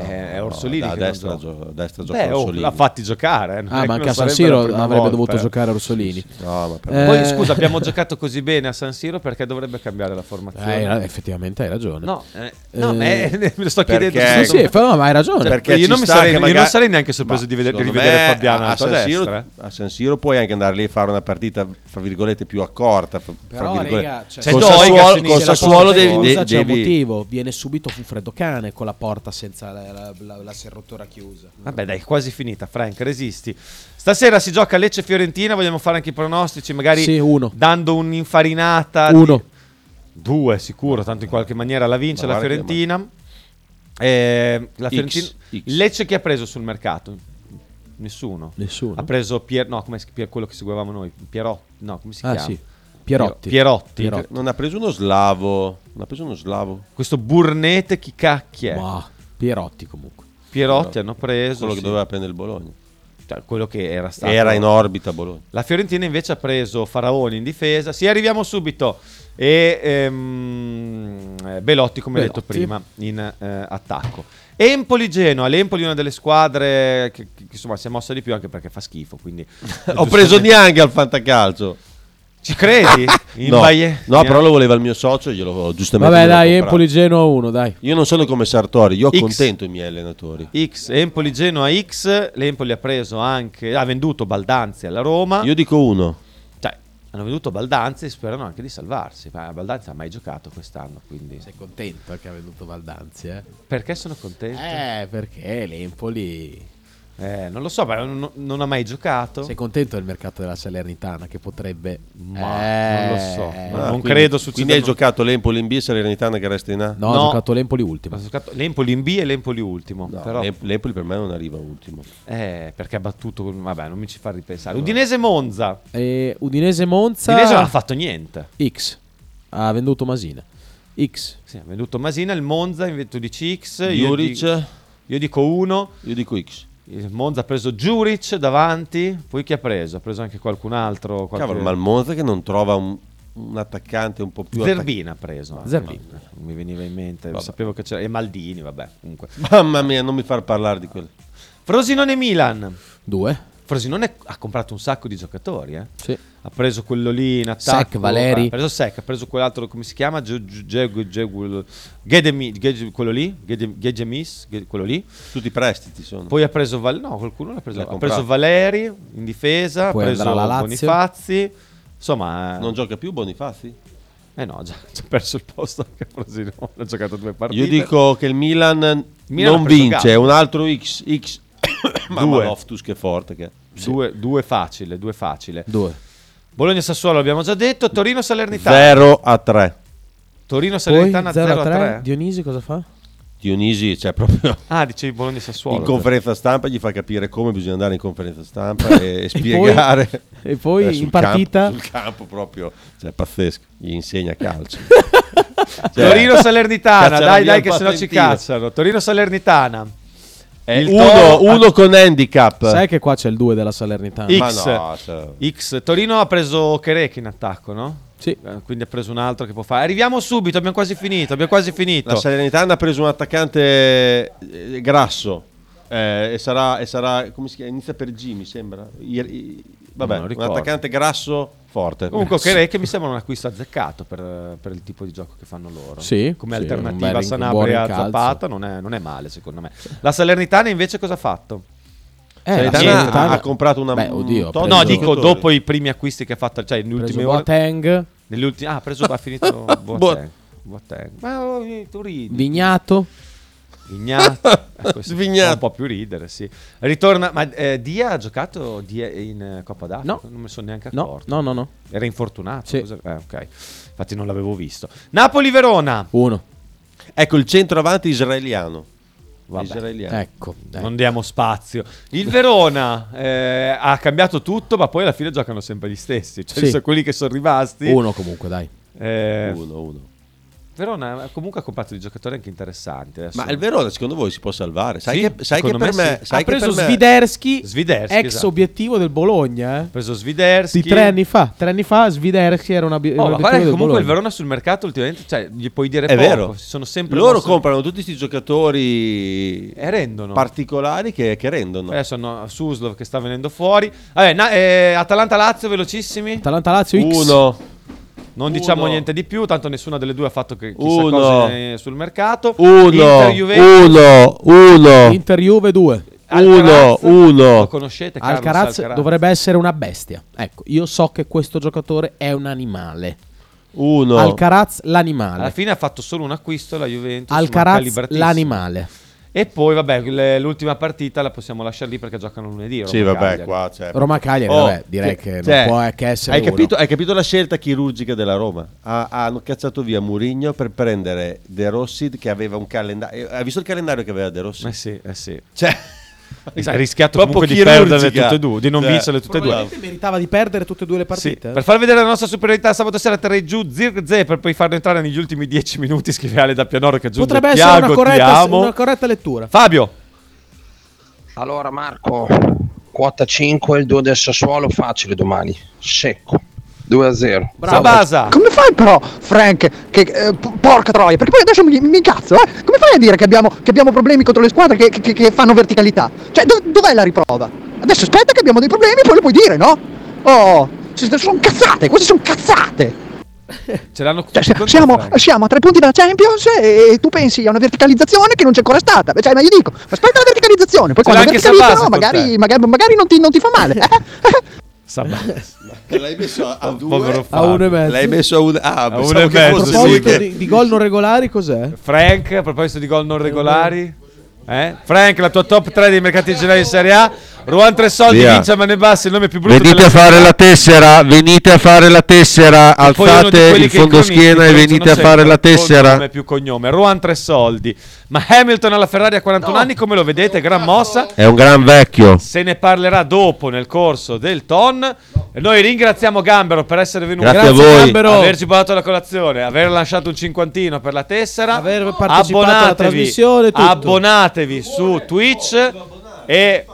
eh, è no, Orsolini da che destra gioca. destra gioca Beh, oh, Orsolini. l'ha fatti giocare. eh, Ah, è ma che anche a San Siro avrebbe volta, dovuto eh. giocare Orsolini. No, ma per- Eh, Poi scusa, abbiamo giocato così bene a San Siro perché dovrebbe cambiare la formazione. Eh, hai- effettivamente hai ragione. No, eh, no, Eh, eh, me lo sto perché- chiedendo. Sì, sì, fa- no, ma hai ragione. Cioè, Perché io, non sarei, che io magari- non sarei neanche sorpreso Ma di, vedere, di rivedere me Fabiano a San, Siro, destra. eh. a San Siro puoi anche andare lì a fare una partita fra virgolette più accorta fra- fra Però, virgolette. raga, cioè, con Sassuolo, devi, c'è un motivo. Viene subito fu freddo cane con la porta senza la, la- la- serratura chiusa. Vabbè, dai, quasi finita, Frank, resisti. Stasera si gioca Lecce-Fiorentina, vogliamo fare anche i pronostici, magari Sì, uno. dando un'infarinata. di- Uno. Due, sicuro, tanto in qualche maniera la vince Ma la guarda che- Fiorentina. Eh, la X, Fiorentina. X. Lecce chi ha preso sul mercato? Nessuno. Nessuno. Ha preso Pier, no, come si Pier, quello che seguivamo noi, Pierotti, no, come si Ah, chiama? sì. Pierotti. Pierotti. Pierotti. non ha preso uno slavo non ha preso uno slavo Questo Burnete chi cacchio è? Ma Pierotti comunque. Pierotti hanno preso quello che sì. doveva prendere il Bologna Cioè, quello che era stato era in orbita Bologna La Fiorentina invece ha preso Faraoni in difesa. Sì, arriviamo subito. E ehm, eh, Belotti, come Belotti. detto prima, in eh, attacco. Empoli Genoa. L'Empoli è una delle squadre che, che, insomma si è mossa di più anche perché fa schifo. Quindi ho preso Niang al fantacalcio Ci credi? In no, Baie- no però lo voleva il mio socio glielo giustamente Vabbè, dai, comprato. Empoli Genoa 1, dai. io non sono come Sartori io X. accontento i miei allenatori X, Empoli Genoa X. L'Empoli ha preso anche, ha venduto Baldanzi alla Roma. io dico uno Cioè, hanno venduto Baldanzi e sperano anche di salvarsi. Ma Baldanzi ha mai giocato quest'anno, quindi... Sei contento che ha venduto Valdanzi, eh? Perché sono contento? Eh, perché l'Empoli... Eh, non lo so, ma non, non ha mai giocato. Sei contento del mercato della Salernitana che potrebbe... Ma non lo so. Eh, Ma non quindi- credo succeda. quindi hai giocato l'Empoli in B Salernitana che resta in A No, ha giocato l'Empoli ultimo. Ha giocato l'Empoli in B e l'Empoli ultimo. No, però, l'Emp- l'Empoli per me non arriva ultimo eh, perché ha battuto. Vabbè, non mi ci fa ripensare. Udinese Monza. E Udinese Monza... Udinese non ha fatto niente. X. Ha venduto Masina. X. Sì, ha venduto Masina, il Monza, in tu dici X. Io, Juric. di- io dico 1. Io dico X. Il Monza ha preso Juric davanti, poi chi ha preso? Ha preso anche qualcun altro. qualche- Cavolo, ma il Monza che non trova un, un attaccante un po' più Zerbina ha preso. Zerbina. no? Non mi veniva in mente, Vabbè. sapevo che c'era. E Maldini, vabbè, comunque. Mamma mia, non mi far parlare di quello. Frosinone Milan. Due. Frosinone ha comprato un sacco di giocatori, eh? Sì. Ha preso quello lì in attacco. Sec, Valeri. Ha preso Sec, ha preso quell'altro, come si chiama? Ge- Ge- Ge- Ge- Gedemi- Ge- quello lì? Gede- Gedemis, Ge- quello lì. Tutti i prestiti sono. Poi ha preso Val- no, qualcuno l'ha preso. L'ha Ha preso Valeri in difesa, Poi ha preso Lazio. Bonifazzi. Insomma, Non gioca più Bonifazzi? eh no, già, già perso il posto anche Frosinone, ha giocato due partite. Io dico che il Milan, Milan ha non vince, è un altro X. X. Ma Due. Loftus che forte che è. Due, due facile, due facile. Due. Bologna-Sassuolo abbiamo già detto, Torino-Salernitana. 0 a 3. Poi Torino-Salernitana 0 a 3. 0-3. Dionisi cosa fa? Dionisi, cioè proprio Ah, dicevi Bologna-Sassuolo. in conferenza stampa gli fa capire come bisogna andare in conferenza stampa e, e spiegare. e poi Eh, in partita? campo, sul campo proprio, cioè pazzesco, gli insegna calcio. Cioè, Torino-Salernitana, caccia dai dai che se no ci patentino. cacciano. Torino-Salernitana. Eh, Il uno, Toro- uno con handicap. Sai che qua c'è il 2 della Salernitana. X, Ma no, cioè- X. Torino ha preso Kerek in attacco, no? Sì. Eh, Quindi ha preso un altro che può fare. Arriviamo subito, abbiamo quasi finito, abbiamo quasi finito. La Salernitana ha preso un attaccante eh, grasso eh, e, sarà, e sarà, come si chiama? Inizia per G mi sembra. I- i- vabbè, un attaccante grasso forte. Comunque Kerek mi sembra un acquisto azzeccato per, per il tipo di gioco che fanno loro. Sì, Come sì, alternativa a Sanabria buon a rincalzo. Zapata non è, non è male secondo me. La Salernitana invece cosa ha fatto? Eh, Salernitana Salernitana- ha, ha comprato una Beh, oddio, un No, di dico dopo i primi acquisti che ha fatto, cioè negli ultimi. Boateng, ah, ha preso, ha finito Boateng. Boateng. Ma oh, tu ridi. Vignato. Vignato. Eh, fa un po' più ridere, sì. Ritorna, ma eh, Dia ha giocato Dia in eh, Coppa d'Africa? No. Non me ne sono neanche No, accorto. no, no, no. Era infortunato? Sì. Cosa- eh, ok. Infatti non l'avevo visto. Napoli-Verona. Uno. Ecco il centroavanti israeliano. Vabbè. Israeliano. Ecco. eh. Non diamo spazio. Il Verona eh, ha cambiato tutto, ma poi alla fine giocano sempre gli stessi. Cioè, Sì. sono quelli che sono rimasti. Uno comunque, dai. Eh, Uno, uno. Verona comunque ha comprato dei giocatori anche interessanti. Adesso. Ma il Verona secondo voi si può salvare? Sai Sì, che, sai che per me sì. sai ha preso per me- Sviderski, Sviderski, ex esatto. obiettivo del Bologna. Eh. Ha preso Sviderski. Di tre anni fa. Tre anni fa Sviderski era una Oh, ma guarda che comunque il Verona sul mercato ultimamente, cioè, gli puoi dire È poco. vero. Sono sempre Loro mossi- comprano tutti questi giocatori e rendono. particolari che, che rendono. Adesso hanno Suslov che sta venendo fuori. Vabbè, na- eh, Atalanta-Lazio velocissimi. Atalanta-Lazio X. Uno. Non diciamo Uno. niente di più, tanto nessuna delle due ha fatto che chissà Uno. cose sul mercato. Uno, Inter-Juventus. uno, uno, Inter Juve 2. uno, Lo uno. conoscete, Carlos Alcaraz, Alcaraz? dovrebbe essere una bestia. Ecco, io so che questo giocatore è un animale. Uno. Alcaraz Alla l'animale. fine ha fatto solo un acquisto la Juventus. Alcaraz l'animale. E poi, vabbè, le- l'ultima partita la possiamo lasciare lì perché giocano lunedì. Sì, Roma vabbè, Cagliari. qua c'è. Roma Cagliari, Oh, vabbè, direi che- che non cioè, può che essere hai uno. capito, hai capito la scelta chirurgica della Roma? Ha- hanno cacciato via Murigno per prendere De Rossi che aveva un calendario. Hai visto il calendario che aveva De Rossi? Eh sì, eh sì. Cioè, Ha rischiato Proprio comunque di perderle tutte e due, di non Cioè, vincerle tutte e due. Meritava di perdere tutte e due le Sì, partite. eh. per far vedere la nostra superiorità sabato sera terrei giù Zirkzee per poi farlo entrare negli ultimi 10 minuti scrive Ale da Pianoro che aggiunge Potrebbe essere una corretta, una corretta lettura. Fabio Allora Marco, quota 5, il 2 del Sassuolo facile domani, secco, 2 a 0. Sabasa Come fai però, Frank, che eh, porca troia, perché poi adesso mi, mi incazzo, eh? Come fai a dire che abbiamo, che abbiamo problemi contro le squadre che, che- che fanno verticalità? Cioè, do- dov'è la riprova? Adesso aspetta che abbiamo dei problemi, poi lo puoi dire, no? Oh, sono cazzate, queste sono cazzate. ce l'hanno Cioè, siamo, siamo a tre punti dalla Champions e tu pensi a una verticalizzazione che non c'è ancora stata. Cioè, ma io dico, aspetta la verticalizzazione, poi Ce quando verticalizzano magari, magari, magari non, ti, non ti fa male. Sabasa l'hai messo a, a Povero due. A uno e mezzo. L'hai messo a un. Ah, A uno e mezzo, A sì. proposito che- di, di gol non regolari, cos'è? Frank, a proposito di gol non regolari, eh? Frank, la tua top 3 dei mercati generali in Serie A. Ruan Tre Soldi Via. vince a mani basse, il nome più brutto Venite a fare città. la tessera, venite a fare la tessera, E alzate il che i fondoschiena e venite a fare la tessera. nome più cognome. Ruan Tre Soldi. Ma Hamilton alla Ferrari a 41 anni, come lo vedete, gran mossa. È un gran vecchio. Se ne parlerà dopo nel corso del ton. E noi ringraziamo Gambero per essere venuto. Grazie a voi. Gambero. Averci pagato la colazione, aver lasciato un cinquantino per la tessera. Aver partecipato alla trasmissione, tutto. abbonatevi su Twitch e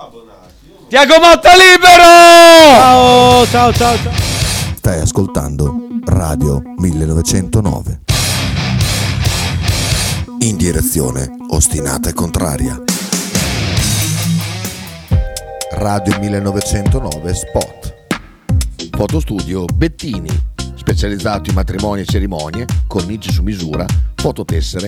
Tiago Motta libero! Ciao, ciao, ciao, ciao. Stai ascoltando Radio 1909. In direzione ostinata e contraria. Radio 1909 Spot. Fotostudio Bettini, specializzato in matrimoni e cerimonie, cornici su misura, fototessere